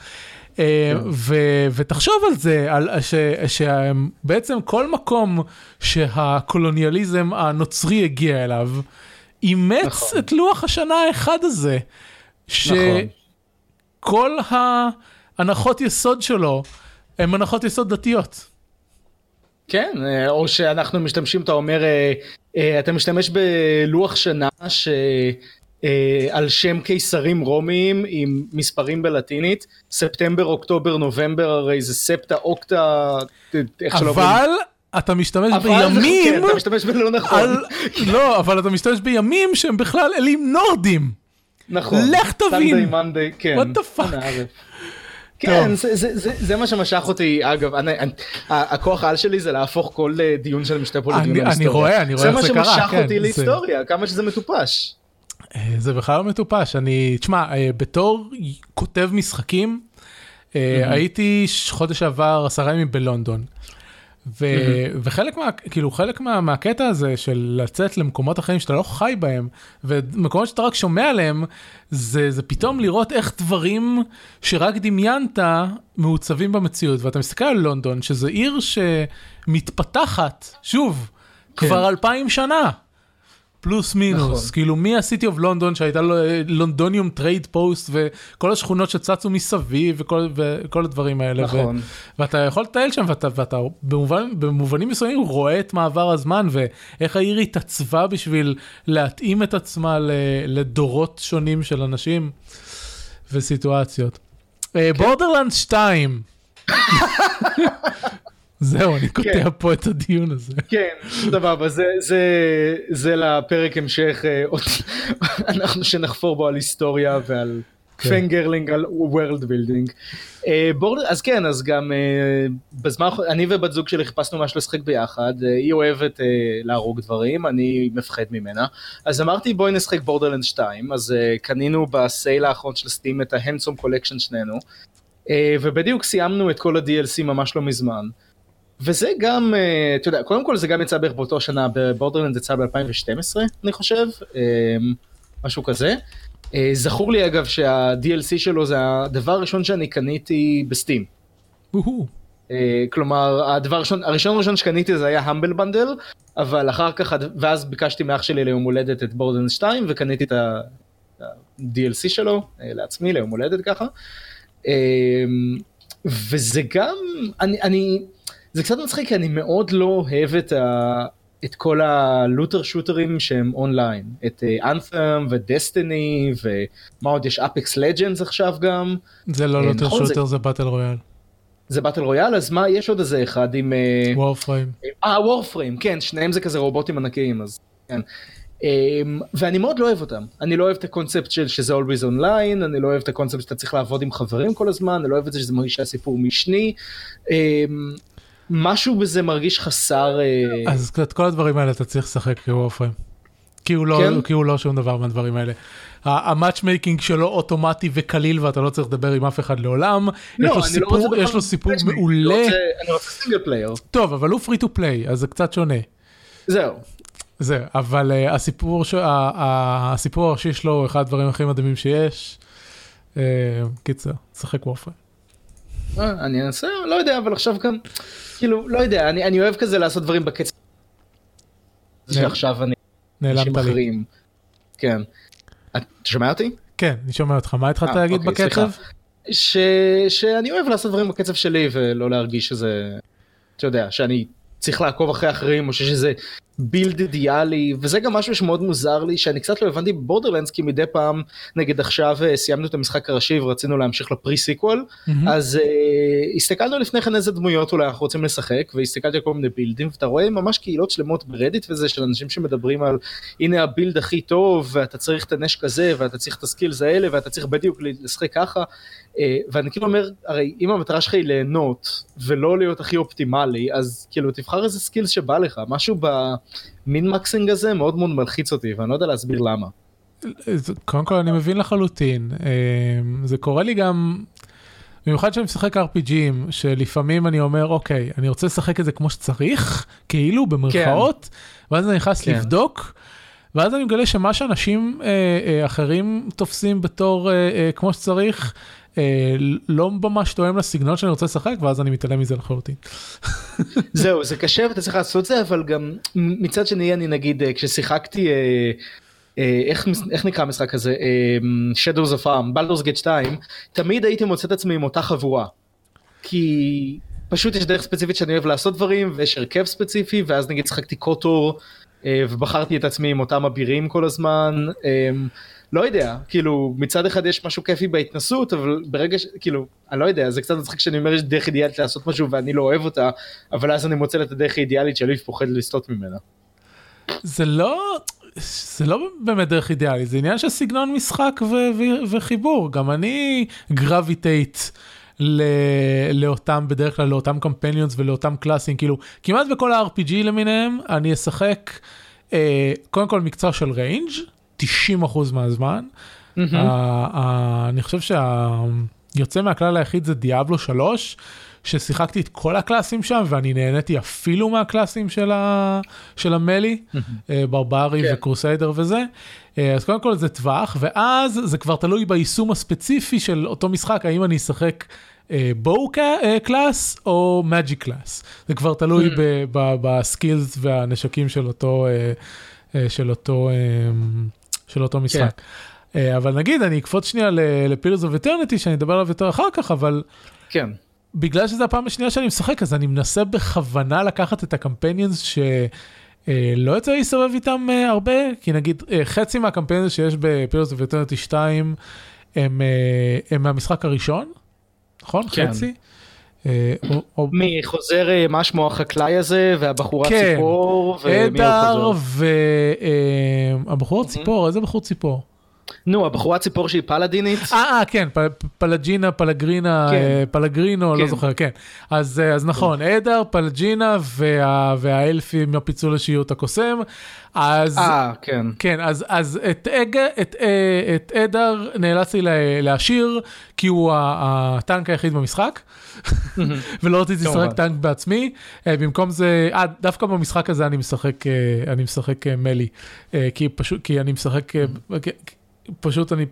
אה, ו- ותחשוב על זה, על ש- שבעצם כל מקום שהקולוניאליזם הנוצרי הגיע אליו, אימץ נכון. את לוח השנה האחד הזה, נכון. שכל ההנחות יסוד שלו הן הנחות יסוד דתיות. כן, אה, או שאנחנו משתמשים, אתה אומר, אה, אה, אתה משתמש בלוח שנה ש... אה, על שם קיסרים רומיים עם מספרים בלטינית, ספטמבר, אוקטובר, נובמבר, הרי זה ספטה, אוקטה, איך שלא אומרים. אבל אתה משתמש זה- בימים, כן, אתה משתמש בלא נכון. על... לא, אבל אתה משתמש בימים שהם בכלל אלים נורדים. נכון. לך תבין. Sunday, Monday, כן. What the fuck? כן, זה, זה, זה, זה מה שמשך אותי, אגב, אני, אני, הכוח העל שלי זה להפוך כל אה, דיון של משתה פה לדיון על אני היסטוריה. רואה, אני רואה איך זה זה קרה. מה שמשך כן, אותי זה- להיסטוריה, כמה שזה מטופש. אה, זה בכלל לא מטופש, אני, תשמע, אה, בתור כותב משחקים, הייתי חודש שעבר עשרה ימים בלונדון. ו- וחלק מה, כאילו חלק מה, מהקטע הזה של לצאת למקומות אחרים שאתה לא חי בהם, ומקומות שאתה רק שומע עליהם, זה, זה פתאום לראות איך דברים שרק דמיינת מעוצבים במציאות. ואתה מסתכל על לונדון, שזו עיר שמתפתחת, שוב, כן. כבר אלפיים שנה. פלוס מינוס, נכון. כאילו מה City of London שהייתה לו אה, Londinium trade post וכל השכונות שצצו מסביב וכל, וכל הדברים האלה. נכון. ו, ואתה יכול לטייל שם ואתה, ואתה במובן, במובנים מסוימים רואה את מעבר הזמן ואיך העיר התעצבה בשביל להתאים את עצמה ל, לדורות שונים של אנשים וסיטואציות. Borderlands 2. זהו, אני קוטע כן. פה את הדיון הזה. כן, סבבה, זה, זה, זה לפרק המשך, אה, אנחנו שנחפור בו על היסטוריה ועל כן. fangirling, על world building. אז כן, אז גם אה, בזמן, אני ובת זוג שלי חיפשנו משהו לשחק ביחד, אה, היא אוהבת אה, להרוג דברים, אני מפחד ממנה, אז אמרתי בואי נשחק Borderlands 2, אז אה, קנינו ב sale האחרון של Steam את ה Handsome Collection שנינו, אה, ובדיוק סיימנו את כל ה-DLC ממש לא מזמן. וזה גם, אה, אתה יודע, קודם כל זה גם יצא בערך באותו שנה, ב Borderlands יצא ב-2012, אני חושב, אה, משהו כזה. אה, זכור לי אגב שה-DLC שלו זה הדבר הראשון שאני קניתי ב Steam. כלומר, הדבר הראשון, הראשון הראשון שקניתי זה היה Humble Bundle, אבל אחר כך, ואז ביקשתי מאח שלי ליום הולדת את Borderlands 2 וקניתי את ה-DLC שלו לעצמי ליום הולדת ככה. וזה גם, אני, אני, זה קצת מצחיק כי אני מאוד לא אוהב את, ה, את כל ה looter shooterים שהם אונליין, את Anthem ו Destiny ומה עוד יש Apex Legends עכשיו גם, זה לא אה, looter נכון, זה- shooter, זה battle royale. זה battle royale אז מה יש עוד איזה אחד עם, אה, Warframe. אה Warframe כן שניהם זה כזה רובוטים ענקיים אז כן. Um, ואני מאוד לא אוהב אותם אני לא אוהב את הקונספט של שזה always online אני לא אוהב את הקונספט שאתה צריך לעבוד עם חברים כל הזמן אני לא אוהב את זה שזה מרגיש שהסיפור משני. Um, משהו בזה מרגיש חסר אה, אז את כל הדברים האלה אתה צריך לשחק ב Warframe. כי הוא לא, כן? כי הוא לא שום דבר מהדברים האלה. ה matchmaking שלו אוטומטי וקליל ואתה לא צריך לדבר עם אף אחד לעולם. לא, יש לו לא סיפור, בכלל יש לו סיפור מעולה. אני רוצה- אני רוצה single player טוב, אבל הוא free to play, אז זה קצת שונה. זהו. זה, אבל uh, הסיפור, ש... ה- ה- הסיפור הראשי שלו הוא אחד הדברים הכי מדהימים שיש. Uh, קיצר, שחק וורפריים. אה, אני אנסה לא יודע אבל עכשיו גם כאילו לא יודע אני אני אוהב כזה לעשות דברים בקצב. שעכשיו אני נעלמת לי. אחרים. כן. את שומע אותי? כן, אני שומע אותך, מה התחלת אה, להגיד אוקיי, בקצב? ש... שאני אוהב לעשות דברים בקצב שלי ולא להרגיש שזה, אתה יודע, שאני צריך לעקוב אחרי אחרים או שיש איזה בילד אידיאלי וזה גם משהו שמאוד מוזר לי שאני קצת לא הבנתי בבורדרלנדס כי מדי פעם נגיד עכשיו אה, סיימנו את המשחק הראשי ורצינו להמשיך ל Pre-Sequel מהמם. אז uh, הסתכלנו לפני כן איזה דמויות אולי אנחנו רוצים לשחק והסתכלתי על כל מיני buildים ואתה רואה ממש קהילות שלמות ב Reddit וזה של אנשים שמדברים על הנה ה build הכי טוב ואתה צריך את הנשק הזה ואתה צריך את ה skills האלה ואתה צריך בדיוק לשחק ככה uh, ואני כאילו אומר הרי אם המטרה שלך היא ליהנות ולא להיות הכי אופטימלי אז כאילו תבחר איזה skills שבא לך משהו במין מקסינג הזה מאוד מאוד מלחיץ אותי ואני לא יודע להסביר למה. זה- קודם כל אני מבין לחלוטין, אה, זה קורה לי גם, במיוחד כשאני משחק RPGים, שלפעמים אני אומר אוקיי, אני רוצה לשחק את זה כמו שצריך, כאילו במרכאות, ואז אני נכנס כן. לבדוק, ואז אני מגלה שמה שאנשים אה, אה, אחרים תופסים בתור אה, אה, כמו שצריך, אה, לא ממש תואם לסגנון שאני רוצה לשחק, ואז אני מתעלם מזה לחלוטין. זהו זה קשה ואתה צריך לעשות זה אבל גם מצד שני אני נגיד אה, כששיחקתי אה, אה, איך, איך נקרא המשחק הזה אה, Shadows of Arm בלדורס גט 2 תמיד הייתי מוצא את עצמי עם אותה חבורה. כי פשוט יש דרך ספציפית שאני אוהב לעשות דברים ויש הרכב ספציפי ואז נגיד שחקתי קוטור אה, ובחרתי את עצמי עם אותם אבירים כל הזמן. לא יודע, כאילו מצד אחד יש משהו כיפי בהתנסות אבל ברגע ש... כאילו, אני לא יודע, זה קצת מצחיק שאני אומר יש דרך אידיאלית לעשות משהו ואני לא אוהב אותה, אבל אז אני מוצא את הדרך האידיאלית שאני מפחד לסטות ממנה. זה לא, זה לא באמת דרך אידיאלית, זה עניין של סגנון משחק ו- ו- וחיבור, גם אני gravitate ל... לאותם, בדרך כלל לאותם companions ולאותם classים, כאילו, כמעט בכל ה-RPG למיניהם, אני אשחק, אה, קודם כל מקצוע של range, 90% מהזמן. Mm-hmm. Uh, uh, אני חושב שהיוצא מהכלל היחיד זה Diablo 3. ששיחקתי את כל ה classים שם ואני נהניתי אפילו מה classים של, ה... של ה melee, אה, ברברי כן. ו Crusader וזה. אה, אז קודם כל זה טווח, ואז זה כבר תלוי ביישום הספציפי של אותו משחק, האם אני אשחק bow class או magic class. זה כבר תלוי ב skills והנשקים של אותו, אה, של אותו, של אותו משחק. כן. אבל נגיד, אני אקפוץ שנייה ל Pillars of Eternity, שאני אדבר עליו יותר אחר כך, אבל... כן. בגלל שזו הפעם השנייה שאני משחק, אז אני מנסה בכוונה לקחת את ה companions שלא אה, יוצא להסתובב איתם אה, הרבה, כי נגיד אה, חצי מה companions שיש ב Pillars of Eternity 2 הם, הם מהמשחק הראשון, נכון? כן. חצי? מי חוזר מה שמו החקלאי הזה והבחורה כן, ציפור ומי עוד חוזר? והבחור ציפור, איזה בחור ציפור? נו, הבחורה ציפור שהיא פלדינית. אה, אה, כן, פלג'ינה, פלגרינה, כן. אה, פלגרינו, לא כן. לא זוכר, כן. אז, אה, אז נכון, עדר, פלג'ינה וה, והאלפי מהפיצול השיעיות הקוסם. אז, אה, כן. כן, אז, אז את, אג, את, את עדר נאלצתי להשאיר, כי הוא הטנק היחיד במשחק. ולא רציתי לשחק טנק בעצמי, במקום זה, אה, דווקא במשחק הזה אני משחק, אני משחק מלי, כי פשוט, כי אני משחק, פשוט אני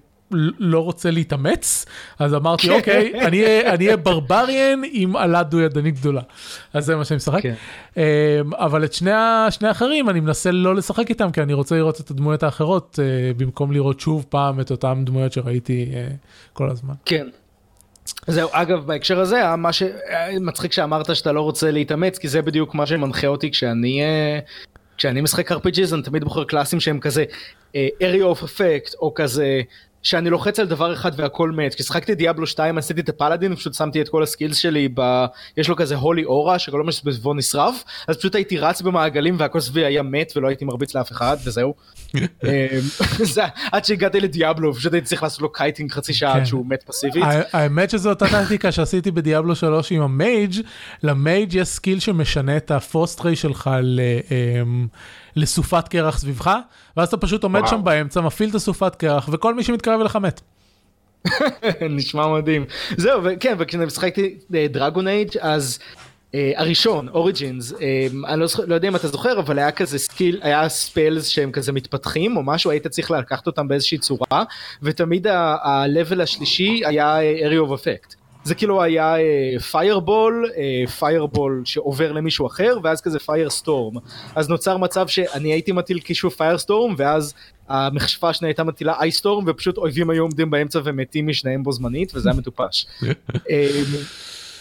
לא רוצה להתאמץ, אז אמרתי, אוקיי, אני אהיה ברבריאן עם עלה דו-ידנית גדולה. אז זה מה שאני משחק. כן. אמ, אבל את שני האחרים אני מנסה לא לשחק איתם, כי אני רוצה לראות את הדמויות האחרות, אה, במקום לראות שוב פעם את אותן דמויות שראיתי אה, כל הזמן. כן. זהו, אגב, בהקשר הזה, מה שמצחיק שאמרת שאתה לא רוצה להתאמץ, כי זה בדיוק מה שמנחה אותי כשאני אה, כשאני משחק RPGs אני תמיד בוחר קלאסים שהם כזה area of effect או כזה שאני לוחץ על דבר אחד והכל מת. כששחקתי דיאבלו 2 עשיתי את הפלאדין פשוט שמתי את כל הסקילס שלי ב... יש לו כזה הולי אורה שכל מה שסביבו נשרף אז פשוט הייתי רץ במעגלים והכל סביבי היה מת ולא הייתי מרביץ לאף אחד וזהו. אמ, עד שהגעתי ל Diablo פשוט הייתי צריך לעשות לו kiting חצי שעה עד כן. שהוא מת פסיבית. האמת שזו אותה טקטיקה שעשיתי ב Diablo 3 עם ה mage ל mage יש skill שמשנה את ה frost ray שלך ל... לסופת קרח סביבך, ואז אתה פשוט עומד וואו. שם באמצע, מפעיל את הסופת קרח, וכל מי שמתקרב אליך מת. נשמע מדהים. זהו, וכן, וכשאני משחקתי Dragon Age אז uh, הראשון, Origins, uh, אני לא, לא יודע אם אתה זוכר, אבל היה כזה skill, היה spells שהם כזה מתפתחים או משהו, היית צריך לקחת אותם באיזושהי צורה, ותמיד ה-level השלישי היה area of effect. זה כאילו היה פיירבול, uh, פיירבול uh, שעובר למישהו אחר, ואז כזה firestorm. אז נוצר מצב שאני הייתי מטיל קישור firestorm, ואז המכשפה השנייה הייתה מטילה ice storm, ופשוט אויבים היו עומדים באמצע ומתים משניהם בו זמנית, וזה היה מטופש. אמ,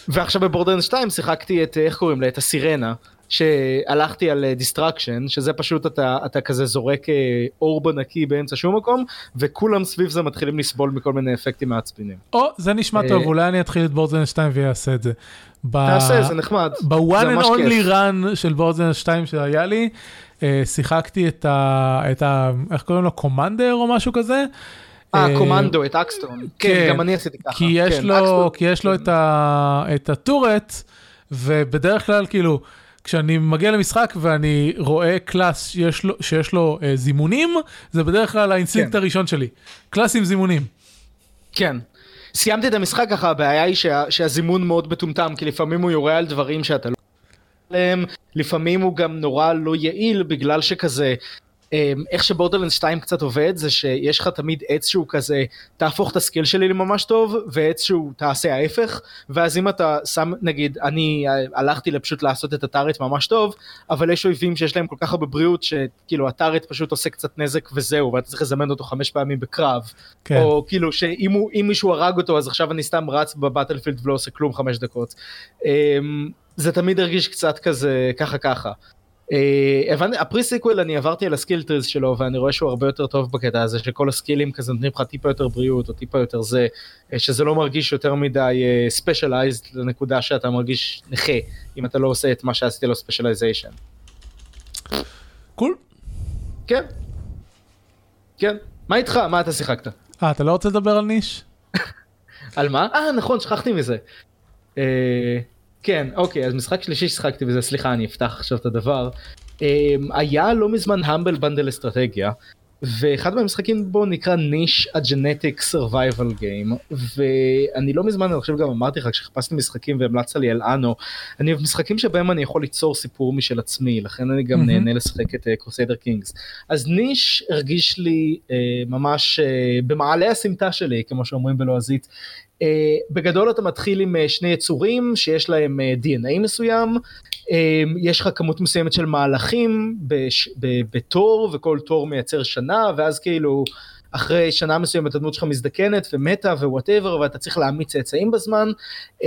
ועכשיו בבורדרלנדס 2 שיחקתי את, איך קוראים לה? את הסירנה. שהלכתי על destruction אה, שזה פשוט אתה, אתה כזה זורק אה, אורב ענקי באמצע שום מקום וכולם סביב זה מתחילים לסבול מכל מיני אפקטים מעצבנים. או זה נשמע טוב אה, אולי אני אתחיל את בורדרלנדס 2 ויעשה את זה. תעשה זה נחמד. ב- one and only run של בורדרלנדס 2 שהיה לי שיחקתי את ה... את ה... איך קוראים לו commander או משהו כזה. אה, commando, את אקסטון. כן, כן, גם אני עשיתי ככה. כי יש כן, לו, כי יש לו את, ה, את ה- turret, ובדרך כלל כאילו, כשאני מגיע למשחק ואני רואה class שיש לו, שיש לו אה, זימונים, זה בדרך כלל האינסטינקט כן. הראשון שלי. class עם זימונים. כן. סיימתי את המשחק ככה, הבעיה היא שה, שהזימון מאוד מטומטם, כי לפעמים הוא יורה על דברים שאתה לא... עליהם, לפעמים הוא גם נורא לא יעיל בגלל שכזה איך שבורדרלנד 2 קצת עובד זה שיש לך תמיד עץ שהוא כזה תהפוך את הסקיל שלי לממש טוב ועץ שהוא תעשה ההפך ואז אם אתה שם נגיד אני הלכתי לפשוט לעשות את הטארט ממש טוב אבל יש אויבים שיש להם כל כך הרבה בריאות שכאילו הטארט פשוט עושה קצת נזק וזהו ואתה צריך לזמן אותו חמש פעמים בקרב כן. או כאילו שאם הוא, מישהו הרג אותו אז עכשיו אני סתם רץ בבטלפילד ולא עושה כלום חמש דקות אמ, זה תמיד הרגיש קצת כזה ככה ככה. אה, הפרי סיקוול אני עברתי על ה- skill trees שלו ואני רואה שהוא הרבה יותר טוב בקטע הזה שכל ה- skillים כזה נותנים לך טיפה יותר בריאות או טיפה יותר זה אה, שזה לא מרגיש יותר מדי specialized uh, לנקודה שאתה מרגיש נכה אם אתה לא עושה את מה שעשיתי לו specialization. cool. כן. כן. מה איתך? מה אתה שיחקת? אה אתה לא רוצה לדבר על ניש? על מה? אה נכון שכחתי מזה. אה, כן אוקיי אז משחק שלישי ששחקתי בזה סליחה אני אפתח עכשיו את הדבר. אה, היה לא מזמן Humble Bundle אסטרטגיה. ואחד מהמשחקים בו נקרא Niche ה- genetic survival game ואני לא מזמן אני חושב גם אמרתי לך כשחיפשתי משחקים והמלצת לי על אנו אני אוהב משחקים שבהם אני יכול ליצור סיפור משל עצמי לכן אני גם mm-hmm. נהנה לשחק את Crusader uh, Kings אז Niche הרגיש לי uh, ממש uh, במעלה הסמטה שלי כמו שאומרים בלועזית Uh, בגדול אתה מתחיל עם uh, שני יצורים שיש להם uh, DNA מסוים, uh, יש לך כמות מסוימת של מהלכים בש, ב, בתור וכל תור מייצר שנה ואז כאילו אחרי שנה מסוימת הדמות שלך מזדקנת ומתה ווואטאבר ואתה צריך להעמיד צאצאים בזמן um,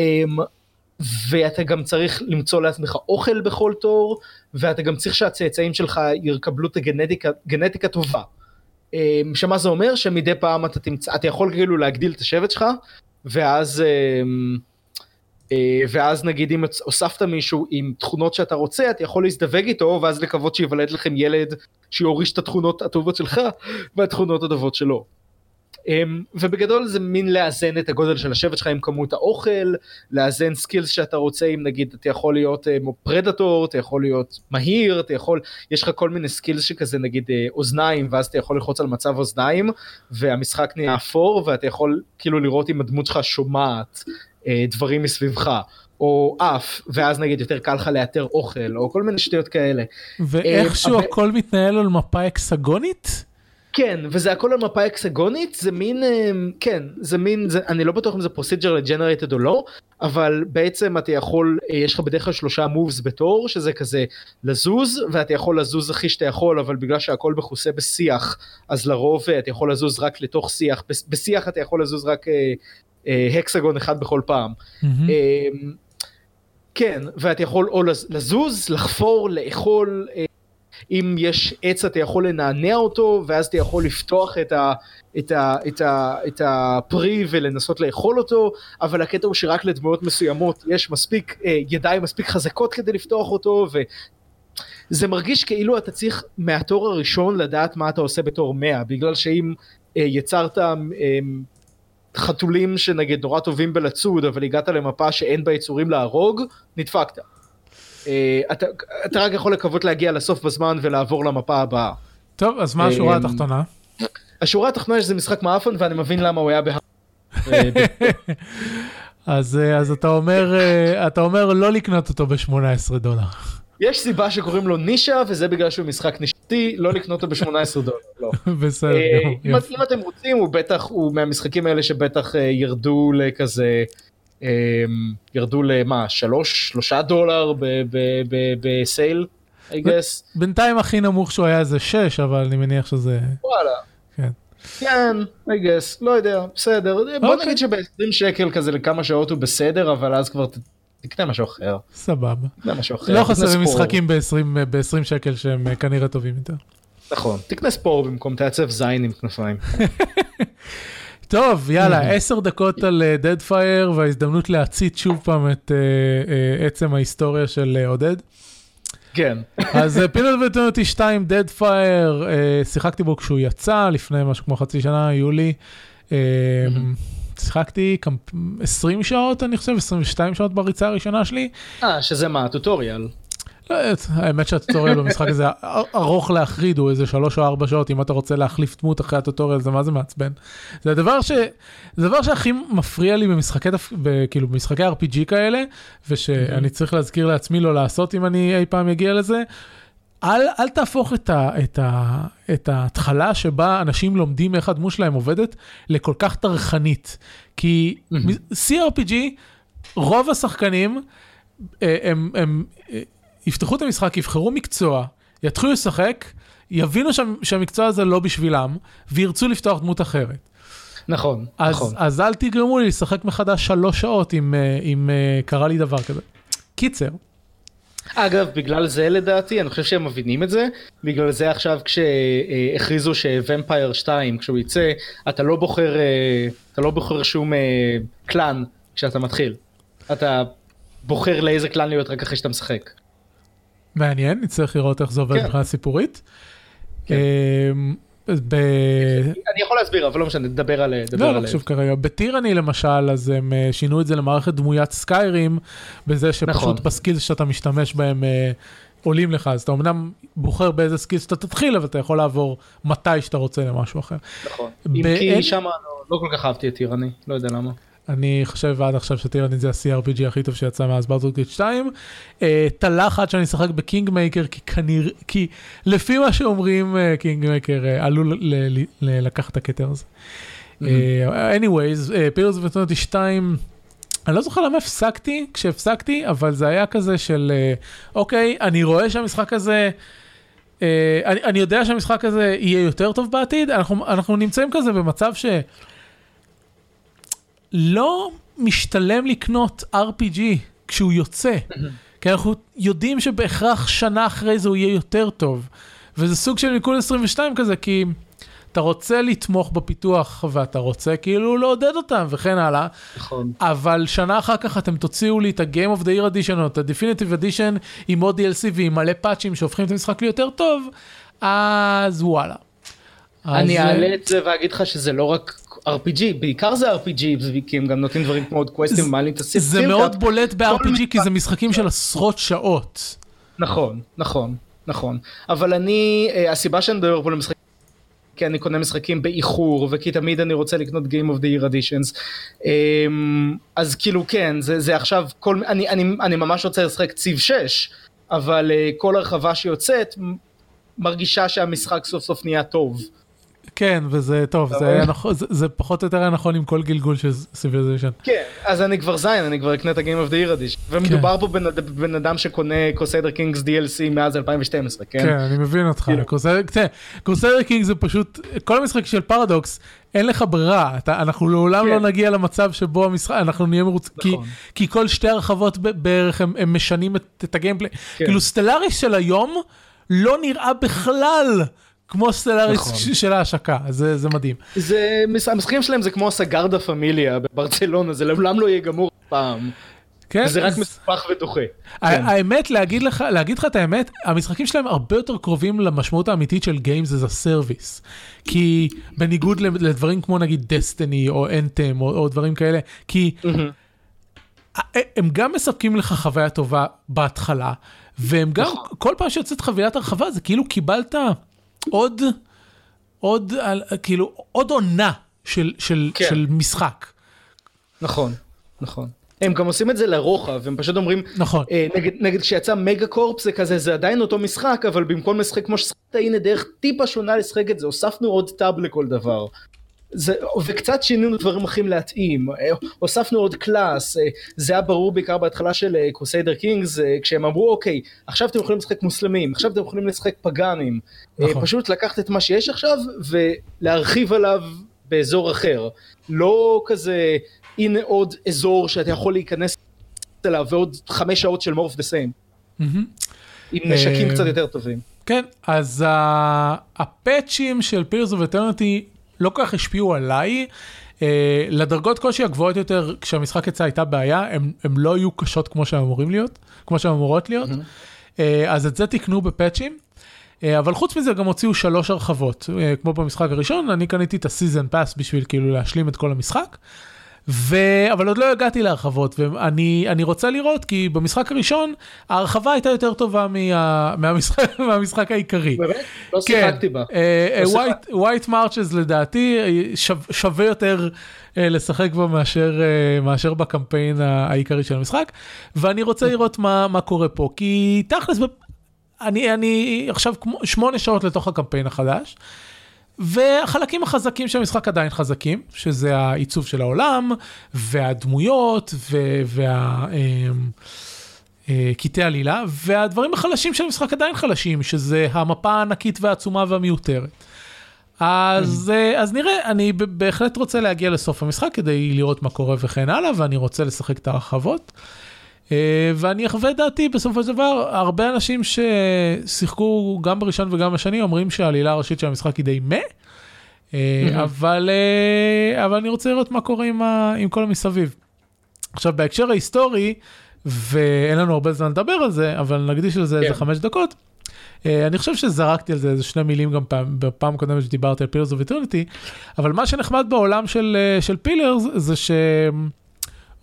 ואתה גם צריך למצוא לעצמך אוכל בכל תור ואתה גם צריך שהצאצאים שלך יקבלו את הגנטיקה טובה. שמה זה אומר שמדי פעם אתה תמצא אתה יכול כאילו להגדיל את השבט שלך ואז אמ, אה, ואז נגיד אם הוספת מישהו עם תכונות שאתה רוצה אתה יכול להזדווג איתו ואז לקוות שיוולד לכם ילד שיוריש את התכונות הטובות שלך והתכונות הטובות שלו. אמ, ובגדול זה מין לאזן את הגודל של השבט שלך עם כמות האוכל, לאזן skills שאתה רוצה אם נגיד אתה יכול להיות predator, אתה יכול להיות מהיר, אתה יכול, יש לך כל מיני skills שכזה נגיד אה, אוזניים ואז אתה יכול ללחוץ על מצב אוזניים והמשחק נהיה אפור ואתה יכול כאילו לראות אם הדמות שלך שומעת אה, דברים מסביבך. או אף ואז נגיד יותר קל לך לאתר אוכל או כל מיני שטויות כאלה. ואיכשהו. הכל מתנהל על מפה הקסגונית? כן וזה הכל על מפה הקסגונית זה מין אמ, כן זה מין זה אני לא בטוח אם זה procedural generated או לא אבל בעצם אתה יכול אה, יש לך בדרך כלל שלושה moves בתור שזה כזה לזוז ואתה יכול לזוז הכי שאתה יכול אבל בגלל שהכל מכוסה בשיח אז לרוב אה, אתה יכול לזוז רק לתוך שיח בשיח אתה יכול לזוז רק אה, אה, הקסגון אחד בכל פעם. Mm-hmm. אה, כן ואתה יכול או לזוז לחפור לאכול. אם יש עץ אתה יכול לנענע אותו ואז אתה יכול לפתוח את, ה, את, ה, את, ה, את הפרי ולנסות לאכול אותו אבל הקטע הוא שרק לדמויות מסוימות יש מספיק אה, ידיים מספיק חזקות כדי לפתוח אותו וזה מרגיש כאילו אתה צריך מהתור הראשון לדעת מה אתה עושה בתור 100 בגלל שאם אה, יצרת אה, חתולים שנגיד נורא טובים בלצוד אבל הגעת למפה שאין בה יצורים להרוג נדפקת. אה, אתה, אתה רק יכול לקוות להגיע לסוף בזמן ולעבור למפה הבאה. טוב, אז מה השורה אה, התחתונה? השורה התחתונה שזה משחק מאפן ואני מבין למה הוא היה בה... אז, אה, אז אתה אומר, אתה אומר לא לקנות אותו ב-18 דולר. יש סיבה שקוראים לו נישה וזה בגלל שהוא משחק נישתי לא לקנות אותו ב-18 דולר. לא. בסדר. אם, אם אתם רוצים הוא בטח הוא מהמשחקים האלה שבטח ירדו לכזה ירדו למה שלוש שלושה דולר בסייל. I guess. בינתיים הכי נמוך שהוא היה זה 6 אבל אני מניח שזה וואלה כן כן I guess לא יודע בסדר בוא אוקיי. נגיד שב-20 שקל כזה לכמה שעות הוא בסדר אבל אז כבר תקנה משהו אחר סבבה משהו אחר לא חסרים משחקים ב-20 שקל שהם כנראה טובים יותר נכון תקנה ספור במקום תעצב זין עם כנפיים. טוב, יאללה, עשר דקות על דד uh, פייר וההזדמנות להצית שוב פעם את uh, uh, עצם ההיסטוריה של uh, עודד. כן. אז פינל וטונוטי 2, דד פייר, שיחקתי בו כשהוא יצא לפני משהו כמו חצי שנה, יולי. Uh, שיחקתי 20 שעות, אני חושב, 22 שעות בריצה הראשונה שלי. אה, שזה מה, טוטוריאל. האמת שהטוטוריאל במשחק הזה ארוך להחריד, הוא איזה שלוש או ארבע שעות, אם אתה רוצה להחליף דמות אחרי הטוטוריאל, זה מה זה מעצבן. זה הדבר, ש... זה הדבר שהכי מפריע לי במשחקי, כאילו במשחקי RPG כאלה, ושאני צריך להזכיר לעצמי לא לעשות אם אני אי פעם אגיע לזה. אל, אל תהפוך את, ה, את, ה, את ההתחלה שבה אנשים לומדים איך הדמות שלהם עובדת לכל כך טרחנית. כי CRPG, רוב השחקנים, אה, הם, הם, הם יפתחו את המשחק, יבחרו מקצוע, יתחילו לשחק, יבינו שה, שהמקצוע הזה לא בשבילם, וירצו לפתוח דמות אחרת. נכון, אז, נכון. אז אל תגרמו לי לשחק מחדש שלוש שעות אם, אה, אם אה, קרה לי דבר כזה. קיצר. אגב, בגלל זה לדעתי, אני חושב שהם מבינים את זה, בגלל זה עכשיו כשהכריזו שוומפייר 2, כשהוא יצא, אתה לא בוחר, אה, אתה לא בוחר שום קלאן כשאתה מתחיל. אתה בוחר לאיזה קלאן להיות רק אחרי שאתה משחק. מעניין, נצטרך לראות איך זה עובד כן. מבחינה סיפורית. כן. אמ, ב... אני יכול להסביר, אבל לא משנה, נדבר על... לא, לא חשוב כרגע. בטירני למשל, אז הם אה, שינו את זה למערכת דמוית סקיירים, בזה שפשוט נכון. ב- skills שאתה משתמש בהם אה, עולים לך, אז אתה אמנם בוחר באיזה skills אתה תתחיל, אבל אתה יכול לעבור מתי שאתה רוצה למשהו אחר. נכון. אם כי שם לא- לא כל כך אהבתי את טירני, לא יודע למה. אני חושב עד עכשיו שטירני זה ה-CRPG הכי טוב שיצא מאז Baldur's Gate 2. אה, טוב, עד שאני אשחק בקינג מייקר, כי כנראה, כי לפי מה שאומרים אה, קינג מייקר אה, עלול לקחת את הכתר הזה. אה, anyways, Pillars of Eternity 2, אני לא זוכר למה הפסקתי כשהפסקתי, אבל זה היה כזה של, אוקיי, אני רואה שהמשחק הזה, אני, אני יודע שהמשחק הזה יהיה יותר טוב בעתיד, אנחנו, אנחנו נמצאים כזה במצב ש... לא משתלם לקנות RPG כשהוא יוצא, כי אנחנו יודעים שבהכרח שנה אחרי זה הוא יהיה יותר טוב. וזה סוג של מיקוד 22 כזה, כי אתה רוצה לתמוך בפיתוח ואתה רוצה כאילו לעודד אותם וכן הלאה, נכון. אבל שנה אחר כך אתם תוציאו לי את ה-Game of the Year Edition או את ה-Definitive Edition עם עוד DLC ועם מלא פאצ'ים שהופכים את המשחק ליותר טוב, אז וואלה. אני אז, אה, אעלה את זה ואגיד לך שזה לא רק RPG, בעיקר זה RPG, כי הם גם נותנים דברים כמו עוד קווסטים, את הסרט. זה מאוד בולט ב-RPG כי זה משחקים של עשרות שעות. נכון, נכון, נכון. אבל אני, אה, הסיבה שאני מדבר פה למשחקים, כי אני קונה משחקים באיחור, וכי תמיד אני רוצה לקנות Game of the Year Editions. אמ, אז כאילו כן, זה, זה עכשיו, כל, אני, אני, אני ממש רוצה לשחק ציב 6, אבל אה, כל הרחבה שיוצאת, מרגישה שהמשחק סוף סוף נהיה טוב. כן, וזה טוב, זה? היה נכון, זה, זה פחות או יותר היה נכון עם כל גלגול של סיביליזיישן. כן, אז אני כבר זין, אני כבר אקנה את ה-Game of the Year Edition. ומדובר פה בן, בן אדם שקונה Crusader Kings DLC מאז 2012, כן? כן, אני מבין אותך. כאילו. Crusader Kings זה פשוט, כל המשחק של פרדוקס, אין לך ברירה, אתה, אנחנו לעולם כן. לא נגיע למצב שבו המשחק, אנחנו נהיה מרוצים, כי, נכון. כי כל שתי הרחבות בערך הם, הם משנים את, את ה- gameplay. כן. כאילו סטלאריס של היום לא נראה בכלל כמו סטלאריס נכון. של ההשקה, זה, זה מדהים. זה, המשחקים שלהם זה כמו הסגרדה פמיליה בברצלונה, זה לעולם לא יהיה גמור פעם. כן? זה רק אז- מסופח ודוחה. כן. האמת, להגיד לך, להגיד לך את האמת, המשחקים שלהם הרבה יותר קרובים למשמעות האמיתית של Games as a Service. כי בניגוד ל- לדברים כמו נגיד דסטיני או אנטם או, או דברים כאלה, כי מהמם. הם גם מספקים לך חוויה טובה בהתחלה, והם גם, נכון. כל פעם שיוצאת חוויית הרחבה זה כאילו קיבלת עוד, עוד, על- כאילו, עוד עונה של, של, כן. של משחק. נכון, נכון. הם גם עושים את זה לרוחב, הם פשוט אומרים, נכון. אה, נגיד, נגיד כשיצא MegaCorp זה כזה, זה עדיין אותו משחק, אבל במקום לשחק כמו ששחקת, הנה דרך טיפה שונה לשחק את זה, הוספנו עוד tab לכל דבר. זה, וקצת שינינו דברים אחרים להתאים, אה, הוספנו עוד class, אה, זה היה ברור בעיקר בהתחלה של Crusader Kings, כשהם אמרו אוקיי, עכשיו אתם יכולים לשחק מוסלמים, עכשיו אתם יכולים לשחק פגאנים, אה, נכון. פשוט לקחת את מה שיש עכשיו ולהרחיב עליו באזור אחר, לא כזה הנה עוד אזור שאתה יכול להיכנס אליו ועוד חמש שעות של more of the same, מהמם. עם נשקים אה, קצת יותר טובים. כן, אז ה- patchים של Pillars of Eternity לא כל כך השפיעו עליי. Uh, לדרגות קושי הגבוהות יותר, כשהמשחק יצא הייתה בעיה, הם, הם לא היו קשות כמו שהם אמורים להיות, כמו שהם אמורות להיות. אה, אז את זה תיקנו בפאצ'ים. אה, אבל חוץ מזה גם הוציאו שלוש הרחבות, אה, כמו במשחק הראשון, אני קניתי את ה season pass בשביל כאילו להשלים את כל המשחק. ו... אבל עוד לא הגעתי להרחבות, ואני אני רוצה לראות, כי במשחק הראשון ההרחבה הייתה יותר טובה מה... מהמשחק, מהמשחק העיקרי. באמת? לא כן, שיחקתי בה. אה, לא White Marches לדעתי אה, שו- שווה יותר אה, לשחק בו מאשר, אה, מאשר בקמפיין העיקרי של המשחק, ואני רוצה לראות מה, מה קורה פה, כי תכלס, אני, אני עכשיו שמונה שעות לתוך הקמפיין החדש, והחלקים החזקים של המשחק עדיין חזקים, שזה העיצוב של העולם, והדמויות, וה... אמ, אה, קטעי עלילה, והדברים החלשים של המשחק עדיין חלשים, שזה המפה הענקית והעצומה והמיותרת. אז, אה, אז נראה, אני בהחלט רוצה להגיע לסוף המשחק כדי לראות מה קורה וכן הלאה, ואני רוצה לשחק את הרחבות. אה, ואני אחווה דעתי בסופו של דבר, הרבה אנשים ששיחקו גם בראשון וגם בשני אומרים שהעלילה הראשית של המשחק היא די מה, אה, אבל, אה, אבל אני רוצה לראות מה קורה עם, ה, עם כל המסביב. עכשיו בהקשר ההיסטורי, ואין לנו הרבה זמן לדבר על זה, אבל נקדיש לזה איזה כן. חמש דקות. אה, אני חושב שזרקתי על זה איזה שני מילים גם פעם, בפעם הקודמת שדיברתי על פילרס of eternity, אבל מה שנחמד בעולם של, של פילרס זה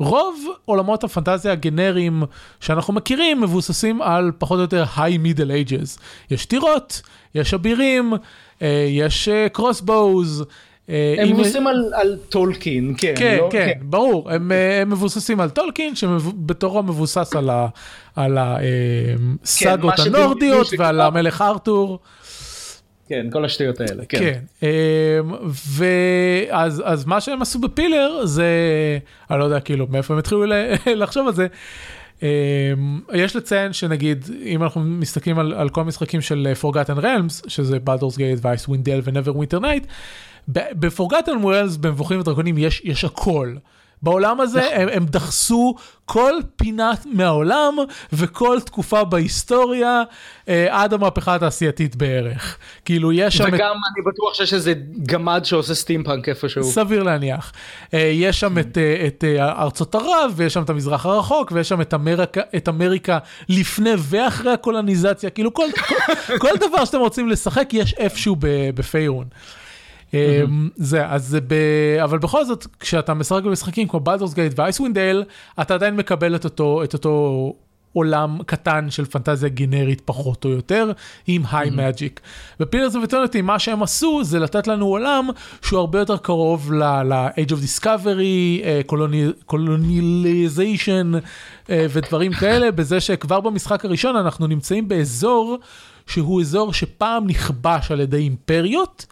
שרוב עולמות הפנטזיה הגנריים שאנחנו מכירים מבוססים על פחות או יותר High Middle Ages. יש טירות, יש אבירים, אה, יש crossbows. הם מבוססים על, על טולקין, כן. כן, לא? כן, ברור, הם, הם מבוססים על טולקין, שבתורו מבוסס על, על הסאגות כן, הנורדיות ועל המלך ארתור. כן, כל השטויות האלה, כן. כן, אמ, ואז אז מה שהם עשו בפילר זה, אני לא יודע כאילו מאיפה הם התחילו לחשוב על זה. אמ, יש לציין שנגיד אם אנחנו מסתכלים על, על כל המשחקים של uh, Forgotten Realms שזה Baldur's Gate ו-Icewind Dale ו-Never Winter Night, ב-Forgotten Realms במבוכים ודרקונים יש, יש הכל. בעולם הזה הם, הם דחסו כל פינת מהעולם וכל תקופה בהיסטוריה אה, עד המהפכה התעשייתית בערך. כאילו יש שם את וגם אני בטוח שיש איזה גמד שעושה סטימפאנק איפשהו. סביר להניח. אה, יש שם את, אה, את אה, ארצות ערב, ויש שם את המזרח הרחוק, ויש שם את אמריקה, את אמריקה לפני ואחרי הקולוניזציה, כאילו כל, כל, כל דבר שאתם רוצים לשחק יש איפשהו בפיירון. אה, זה, אז ב... אבל בכל זאת, כשאתה משחק במשחקים כמו Baldur's Gate ו Icewind Dale, אתה עדיין מקבל את אותו, את אותו עולם קטן של פנטזיה גנרית פחות או יותר, עם high magic. ב Pillars of Eternity, מה שהם עשו זה לתת לנו עולם שהוא הרבה יותר קרוב ל-Age of Discovery, אה, colonialization אה, ודברים כאלה, בזה שכבר במשחק הראשון אנחנו נמצאים באזור שהוא אזור שפעם נכבש על ידי אימפריות,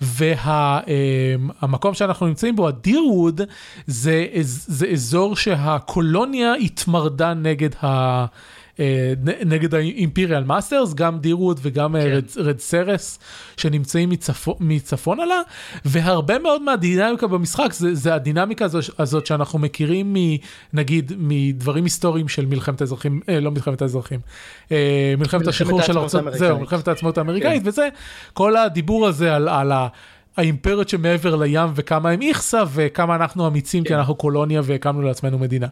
והמקום שאנחנו נמצאים בו, ה Dyrwood, זה, זה אזור שהקולוניה התמרדה נגד ה... אה, נגד ה imperial masters, גם Dyrwood וגם כן. רד, Readceras שנמצאים מצפו, מצפון לה, והרבה מאוד מהדינמיקה במשחק זה, זה הדינמיקה הזו, הזאת שאנחנו מכירים נגיד מדברים היסטוריים של מלחמת האזרחים, אה, לא מלחמת האזרחים, אה, מלחמת השחרור של ארצות. זהו, מלחמת העצמאות האמריקאית, וזה כל הדיבור הזה על, על ה... האימפריות שמעבר לים וכמה הם איכסה וכמה אנחנו אמיצים כי אנחנו קולוניה והקמנו לעצמנו מדינה.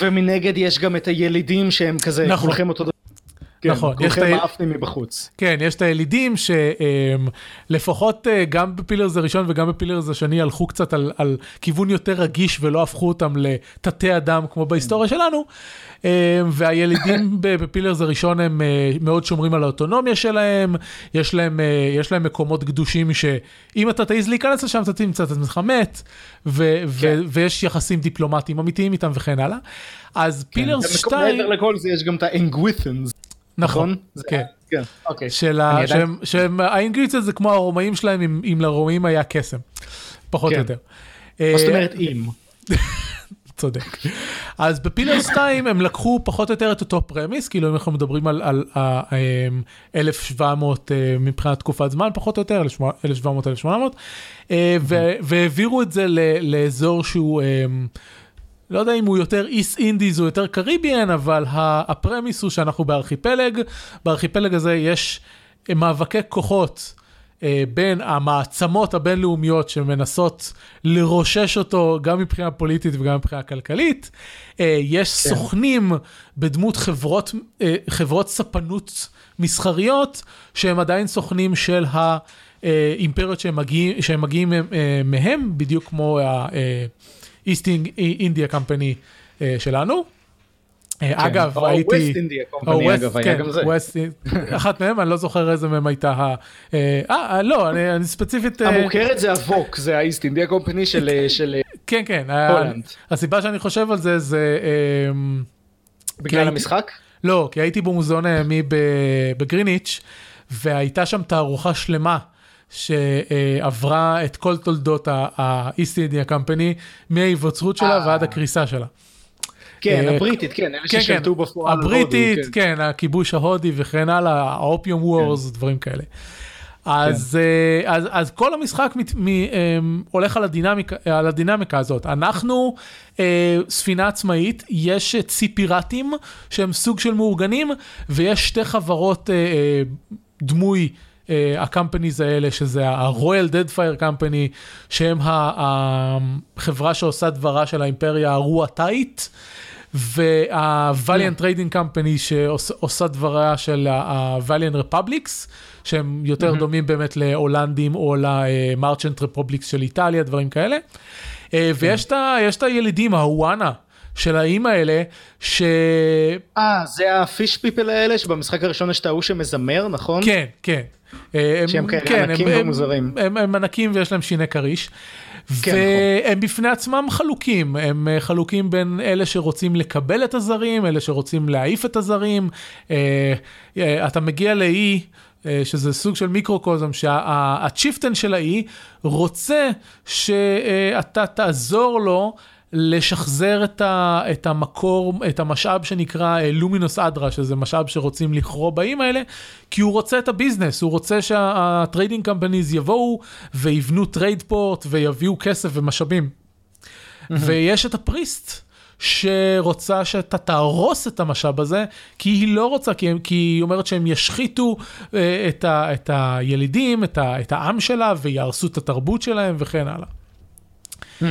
ומנגד יש גם את הילידים שהם כזה, נכון. כולכם אותו. כן, נכון, יש כולכם מאפנים מבחוץ. כן, יש את הילידים שלפחות גם בפילרס הראשון וגם בפילרס השני הלכו קצת על, על כיוון יותר רגיש ולא הפכו אותם לתתי אדם כמו בהיסטוריה שלנו. אה, והילידים בפילרס הראשון הם אה, מאוד שומרים על האוטונומיה שלהם, יש להם, אה, יש להם מקומות קדושים שאם אתה תעז להיכנס לשם אתה תמצא את עצמך מת, ו- ו- כן. ויש יחסים דיפלומטיים אמיתיים איתם וכן הלאה. אז פילרס ומקום- 2, מעבר לכל זה יש גם את האנגווית'נס, נכון, נכון? זה- כן. כן, אוקיי. של ה... עדיין- שהם, שהם, האינגריציה זה כמו הרומאים שלהם, אם, אם לרומאים היה קסם, פחות או כן. יותר. מה זאת אה, אומרת אם? צודק. אז בפילר 2 הם לקחו פחות או יותר את אותו פרמיס, כאילו אם אנחנו מדברים על, על, ה- אמ, 1700 אה, מבחינת תקופת זמן, פחות או יותר, 1700-1800, אה, והעבירו את זה לאזור שהוא... לא יודע אם הוא יותר איסט אינדיז או יותר קריביאן, אבל הפרמיס הוא שאנחנו בארכיפלג, בארכיפלג הזה יש אה, מאבקי כוחות אה, בין המעצמות הבינלאומיות שמנסות לרושש אותו גם מבחינה פוליטית וגם מבחינה כלכלית. אה, יש סוכנים בדמות חברות, חברות ספנות מסחריות שהם עדיין סוכנים של האימפריות שהם מגיעים, שהם מגיעים מהם, בדיוק כמו India Company אה, שלנו. אה, אגב, או הייתי... West India Company, או West, אגב, היה כן, גם זה. West, אחת מהם, אני לא זוכר איזה מהם הייתה ה... אה, אה, לא, אני, אני ספציפית... אה, המוכרת זה הווק, זה האיסט אינדיה קומפני של של- כן, כן. הולנד. הסיבה שאני חושב על זה, זה... אה, בגלל המשחק? לא, כי הייתי במוזיאון הימי בגריניץ', והייתה שם תערוכה שלמה. שעברה את כל תולדות ה-East India Company, מההיווצרות שלה אה. ועד הקריסה שלה. כן, אה, הבריטית, כן, אלה כן, כן, ששלטו בפועל. על הבריטית, הודו, כן, הכיבוש ההודי וכן הלאה, האופיום וורס, דברים כאלה. אז, אה, אז, אז כל המשחק מת, מ, אה, הולך על הדינמיקה, על הדינמיקה הזאת. אנחנו אה, ספינה עצמאית, יש צי פיראטים שהם סוג של מאורגנים, ויש שתי חברות אה, דמוי. אה, הקמפניז האלה, שזה ה-Royal Dead Fire Company, שהם החברה שעושה דברה של האימפריה הרועתאית, וה-Valiant Trading Company שעושה דבריה של ה-Valiant Republics, שהם יותר דומים באמת להולנדים או ל-Merchant Republics של איטליה, דברים כאלה. אה, ויש את הילידים, הוואנה. של האיים האלה, ש... אה, זה הפיש פיפל האלה שבמשחק הראשון יש את ההוא שמזמר, נכון? כן, כן. אה, שהם כאלה כן, ענקים הם, ומוזרים. הם, הם, הם ענקים ויש להם שיני כריש. כן, והם נכון. בפני עצמם חלוקים, הם אה, חלוקים בין אלה שרוצים לקבל את הזרים, אלה שרוצים להעיף את הזרים. אה, אתה מגיע לאי, שזה סוג של מיקרוקוזם, שה chieftain של האי רוצה שאתה תעזור לו לשחזר את, ה, את המקור, את המשאב שנקרא luminous adra, שזה משאב שרוצים לכרות באים האלה, כי הוא רוצה את ה business, הוא רוצה שה trading companies יבואו ויבנו trade port ויביאו כסף ומשאבים. אמ-המ. ויש את ה priest. שרוצה שאתה תהרוס את המשאב הזה, כי היא לא רוצה, כי, כי היא אומרת שהם ישחיתו אה, את, ה, את הילידים, את, ה, את העם שלה, ויהרסו את התרבות שלהם וכן הלאה. Mm.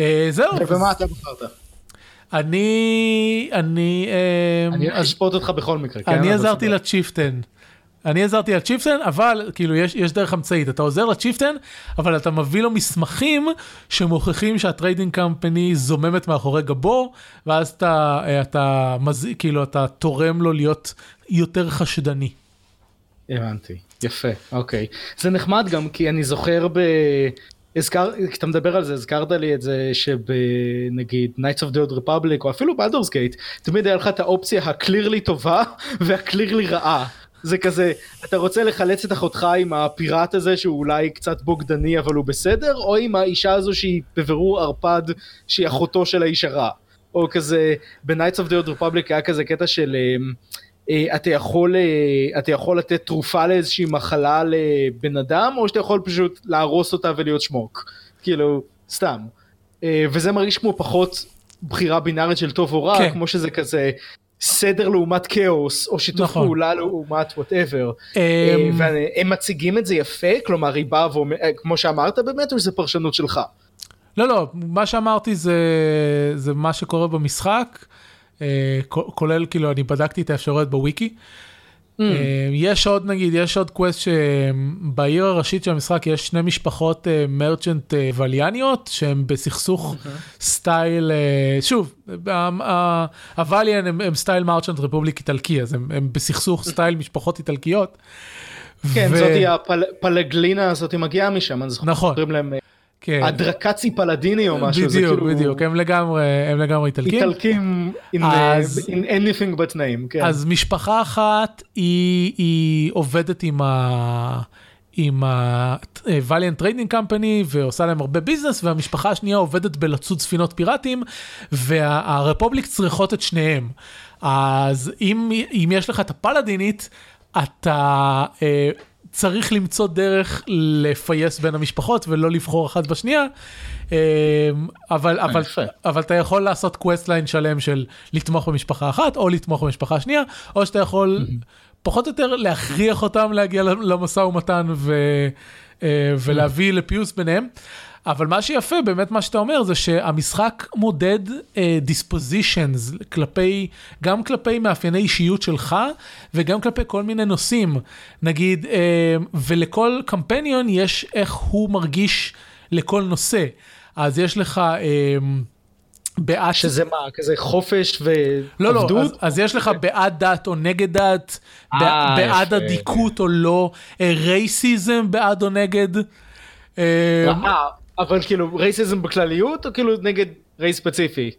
אה, זהו. ומה אתה בחרת? אני, אני, אה, אני אשפוט אותך בכל מקרה. כן? אני עזרתי לצ'יפטן. אני עזרתי לצ'יפטן, אבל כאילו יש, יש דרך אמצעית, אתה עוזר לצ'יפטן, אבל אתה מביא לו מסמכים שמוכיחים שה trading company זוממת מאחורי גבו, ואז אתה, אה, אתה, מז... כאילו, אתה תורם לו להיות יותר חשדני. הבנתי, יפה, אוקיי. זה נחמד גם כי אני זוכר ב... הזכר, כשאתה מדבר על זה הזכרת לי את זה שבנגיד Knights of the Old Republic או אפילו Baldur's Gate תמיד היה לך את האופציה ה clearly טובה וה clearly רעה. זה כזה אתה רוצה לחלץ את אחותך עם הפיראט הזה שהוא אולי קצת בוגדני אבל הוא בסדר או עם האישה הזו שהיא בבירור ערפד שהיא אחותו של האיש הרע. או כזה ב-Knights of the Old Republic היה כזה קטע של אמ, אתה יכול, אה, אתה יכול לתת תרופה לאיזושהי מחלה לבן אדם, או שאתה יכול פשוט להרוס אותה ולהיות שמוק. כאילו, סתם. אה, וזה מרגיש כמו פחות בחירה בינארית של טוב או רע, כן. כמו שזה כזה סדר לעומת כאוס, או שיתוף נכון. פעולה לעומת וואטאבר. Um... והם מציגים את זה יפה, כלומר היא באה ואומרת, כמו שאמרת באמת, או שזה פרשנות שלך? לא, לא, מה שאמרתי זה, זה מה שקורה במשחק. אה, כולל כאילו אני בדקתי את האפשרויות בוויקי. אמ. אה, יש עוד נגיד יש עוד quest שבעיר הראשית של המשחק יש שני משפחות merchant אה, וליאניות שהם בסכסוך אוקיי. style שוב ה Vailian הם, הם style merchant republic איטלקי אז הם, הם בסכסוך style משפחות איטלקיות. כן ו... זאתי הפלגלינה הזאתי מגיעה משם אז נכון. להם כן. הדרקצי פלדיני או משהו, בדיוק, כאילו... בדיוק, הם לגמרי, הם לגמרי איטלקים. איטלקים in, אז, in anything but name, כן. אז משפחה אחת היא, היא עובדת עם ה... עם ה-Valiant Trading Company ועושה להם הרבה ביזנס והמשפחה השנייה עובדת בלצוד ספינות פיראטים והרפובליק צריכות את שניהם. אז אם, אם יש לך את הפלדינית, אתה אה, צריך למצוא דרך לפייס בין המשפחות ולא לבחור אחת בשנייה. אמ, אבל, אה, אבל, אבל אתה יכול לעשות quest line שלם של לתמוך במשפחה אחת או לתמוך במשפחה השנייה, או שאתה יכול פחות או יותר להכריח אותם להגיע למשא ומתן ו, אה, ולהביא לפיוס ביניהם. אבל מה שיפה, באמת מה שאתה אומר, זה שהמשחק מודד dispositions אה, כלפי, גם כלפי מאפייני אישיות שלך, וגם כלפי כל מיני נושאים. נגיד, uh, ולכל קמפניון יש איך הוא מרגיש לכל נושא. אז יש לך... Uh, בעד... שזה מה, כזה חופש ועבדות? לא, לא, אז, אז יש לך בעד דת או נגד דת, 아, בעד. אדיקות או לא, רייסיזם בעד או נגד. אבל כאילו רייסיזם בכלליות או כאילו נגד race ספציפי?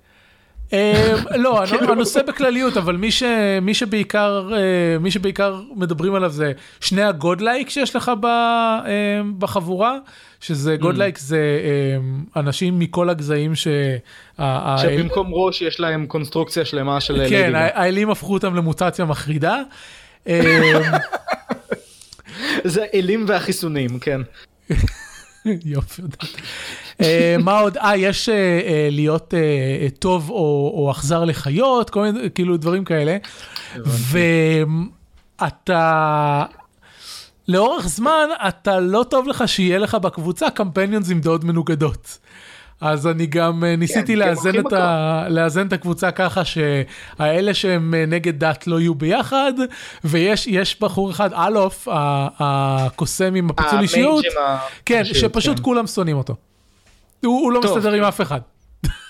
אה, לא, כאילו- הנושא בכלליות, אבל מי שבעיקר, אה, מי שבעיקר מדברים עליו זה שני ה godlike שיש לך אה, בחבורה, שזה godlike אמ. זה אנשים מכל הגזעים ש... שבמקום ראש יש להם קונסטרוקציה שלמה של... כן, האלים הפכו אותם למוטציה מחרידה. זה אלים והחיסונים, כן. יופי, אה, מה עוד? אה, יש אה, אה, להיות טוב או אכזר לחיות, כל מיני, כאילו דברים כאלה. ואתה... לאורך זמן אתה לא טוב לך שיהיה לך בקבוצה קמפיינionס עם דעות מנוגדות. אז אני גם אה, ניסיתי כן, לאזן את, ה... לאזן את הקבוצה ככה שהאלה שהם אה, נגד דת לא יהיו ביחד, ויש יש בחור אחד, אלוף, הקוסם עם הפיצול אישיות, כן, שפשוט כן. כולם שונאים אותו. הוא, הוא לא טוב. מסתדר עם אף אחד.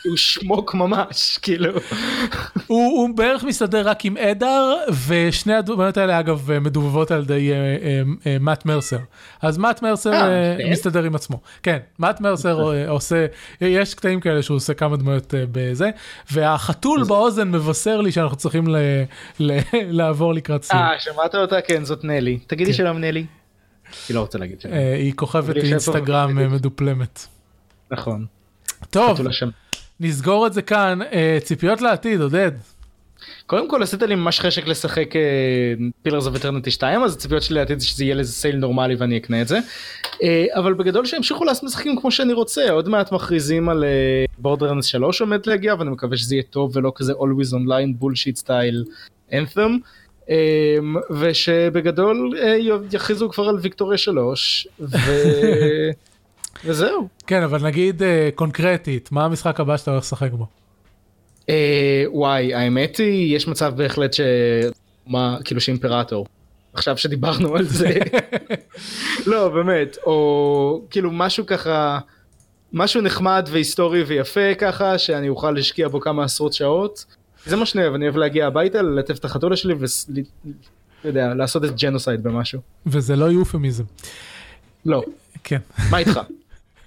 הוא שמוק ממש, כאילו. הוא, הוא בערך מסתדר רק עם אדר, ושני הדמויות האלה אגב מדובבות על ידי אה, אה, אה, מאט מרסר. אז מאט מרסר אה, אה, כן? מסתדר עם עצמו. כן, מאט מרסר אה, עושה, יש קטעים כאלה שהוא עושה כמה דמויות אה, בזה, והחתול באוזן מבשר לי שאנחנו צריכים ל, ל, לעבור לקראת סיום. אה, שמעת אותה? כן, זאת נלי. תגידי שלום נלי. היא לא רוצה להגיד שלום. אה, היא כוכבת אינסטגרם מדופלמת. נכון. טוב. נסגור את זה כאן. אה, ציפיות לעתיד, עודד. קודם כל עשית לי ממש חשק לשחק Pillars of Eternity 2 אז הציפיות שלי לעתיד זה שזה יהיה לזה sale נורמלי ואני אקנה את זה. אה, אבל בגדול שימשיכו לעשות משחקים כמו שאני רוצה עוד מעט מכריזים על בורדרנס 3 עומד להגיע ואני מקווה שזה יהיה טוב ולא כזה always online bullshit style anthem. אה, ושבגדול אה, יכריזו כבר על ויקטוריה 3 ו... וזהו. כן, אבל נגיד אה, קונקרטית, מה המשחק הבא שאתה הולך לשחק בו? אה, וואי האמת היא יש מצב בהחלט ש... מה כאילו שאימפרטור. עכשיו שדיברנו על זה. לא באמת או כאילו משהו ככה משהו נחמד והיסטורי ויפה ככה שאני אוכל להשקיע בו כמה עשרות שעות. זה מה שאני אוהב אני אוהב להגיע הביתה ללטף את החתולה שלי ויודע לעשות את ג'נוסייד במשהו. וזה לא יופמיזם. לא כן. מה איתך?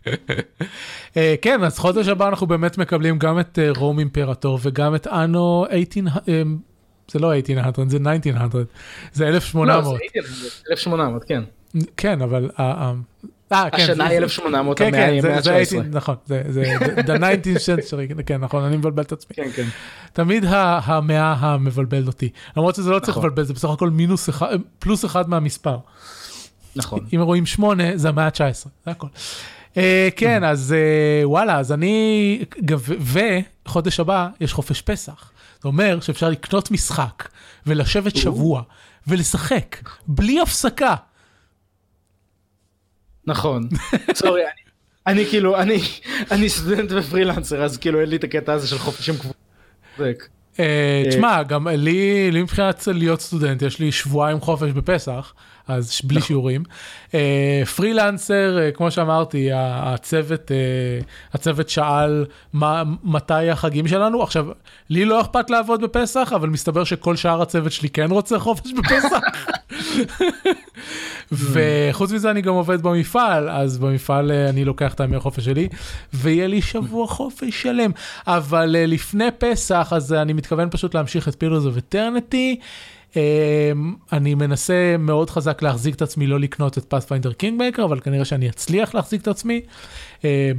אה, כן, אז חודש הבא אנחנו באמת מקבלים גם את אה, רום אימפרטור וגם את אנו 1800, אה, זה לא 1800, זה 1900, זה לא, 1800. זה 1800 כן. כן, אבל... אה, אה, כן, השנה היא 1800 כן, המאה כן, היא המאה זה ה-19. 18, נכון, זה זה the 19th century, כן, נכון, אני מבלבל את עצמי. כן כן. תמיד המאה המבלבלת אותי, למרות שזה לא צריך נכון. לבלבל, זה בסך הכל מינוס אחד, פלוס אחד מהמספר. נכון. אם רואים שמונה זה המאה ה-19, זה הכל. אה, כן, אז אה, וואלה, אז אני, וחודש הבא יש חופש פסח. זה אומר שאפשר לקנות משחק ולשבת שבוע ולשחק בלי הפסקה. נכון. סורי, אני- אני כאילו, אני אני סטודנט ופרילנסר, אז כאילו אין לי את הקטע הזה של חופשים קבועים. אה, תשמע, גם לי, לי מבחינת להיות סטודנט, יש לי שבועיים חופש בפסח, אז בלי שיעורים. אה, פרילנסר, אה, כמו שאמרתי, הצוות, אה, הצוות שאל מה, מתי החגים שלנו. עכשיו, לי לא אכפת לעבוד בפסח, אבל מסתבר שכל שאר הצוות שלי כן רוצה חופש בפסח. וחוץ מזה אני גם עובד במפעל, אז במפעל אה, אני לוקח את הימי החופש שלי, ויהיה לי שבוע חופש שלם. אבל אה, לפני פסח, אז אה, אני מתכוון פשוט להמשיך את Pillars of Eternity. אני מנסה מאוד חזק להחזיק את עצמי, לא לקנות את Pathfinder Kingmaker, אבל כנראה שאני אצליח להחזיק את עצמי.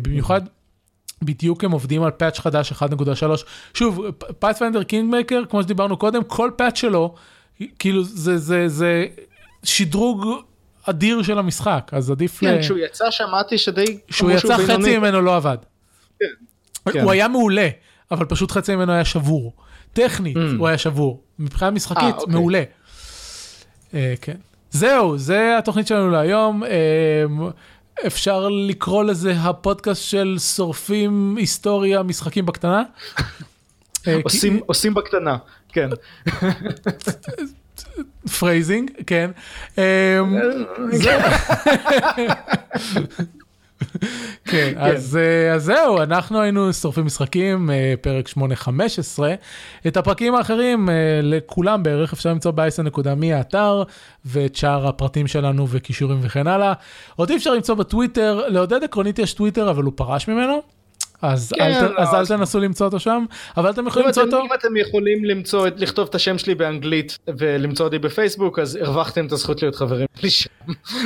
במיוחד בדיוק הם עובדים על patch חדש 1.3. שוב, Pathfinder Kingmaker, כמו שדיברנו קודם, כל patch שלו, כאילו זה, זה, זה שדרוג אדיר של המשחק, אז עדיף כן, ל... כשהוא יצא שמעתי שדי... שהוא כמו יצא בינוני. חצי ממנו לא עבד. כן. הוא היה מעולה, אבל פשוט חצי ממנו היה שבור. טכנית Mm. הוא היה שבור, מבחינה משחקית אה, אוקיי. מעולה. אה, כן. זהו, זה התוכנית שלנו להיום. אה, אפשר לקרוא לזה הפודקאסט של שורפים היסטוריה משחקים בקטנה. אה, כי- עושים- עושים בקטנה, כן. phrasing, כן. אמ, כן, אז אה, אז זהו, אנחנו היינו שורפים משחקים, אה, פרק 8-15. את הפרקים האחרים, אה, לכולם בערך, אפשר למצוא ב-10.me האתר, ואת שאר הפרטים שלנו וכישורים וכן הלאה. אותי אפשר למצוא בטוויטר, לעודד עקרונית יש טוויטר, אבל הוא פרש ממנו. אז כן, אל לא, אז אל אז- תנסו למצוא אותו שם, אבל אתם יכולים למצוא אתם- אותו. אם אתם יכולים למצוא, את- לכתוב את השם שלי באנגלית ולמצוא אותי בפייסבוק, אז הרווחתם את הזכות להיות חברים שלי שם.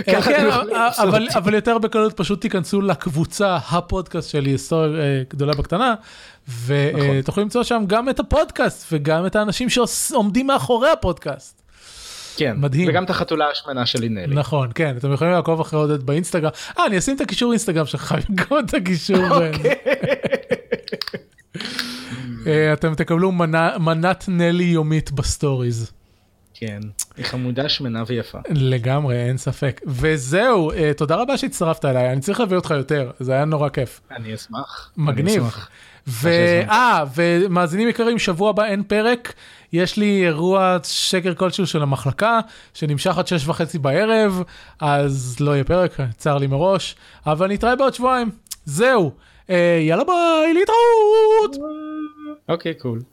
כן, ככה כן, יכולים למצוא אבל. אבל יותר בקלות פשוט תיכנסו לקבוצה הפודקאסט של היסטוריה אה, גדולה בקטנה נכון. ותוכלו למצוא שם גם את הפודקאסט וגם את האנשים שעומדים מאחורי הפודקאסט. כן, מדהים. וגם את החתולה השמנה שלי נלי. נכון כן אתם יכולים לעקוב אחרי עודד באינסטגרם אה אני אשים את הקישור אינסטגרם שלך גם את הקישור. אוקיי. אה, אתם תקבלו מנה- מנת נלי יומית ב stories. כן. היא חמודה, שמנה ויפה. לגמרי, אין ספק. וזהו, אה, תודה רבה שהצטרפת אליי, אני צריך להביא אותך יותר, זה היה נורא כיף. אני אשמח. אני מגניב. אשמח. ואה, ומאזינים יקרים, שבוע הבא אין פרק, יש לי אירוע שקר כלשהו של המחלקה, שנמשך עד שש וחצי בערב, אז לא יהיה פרק, צר לי מראש, אבל נתראה בעוד שבועיים. זהו, אה, יאללה ביי, להתראות! אוקיי, קול.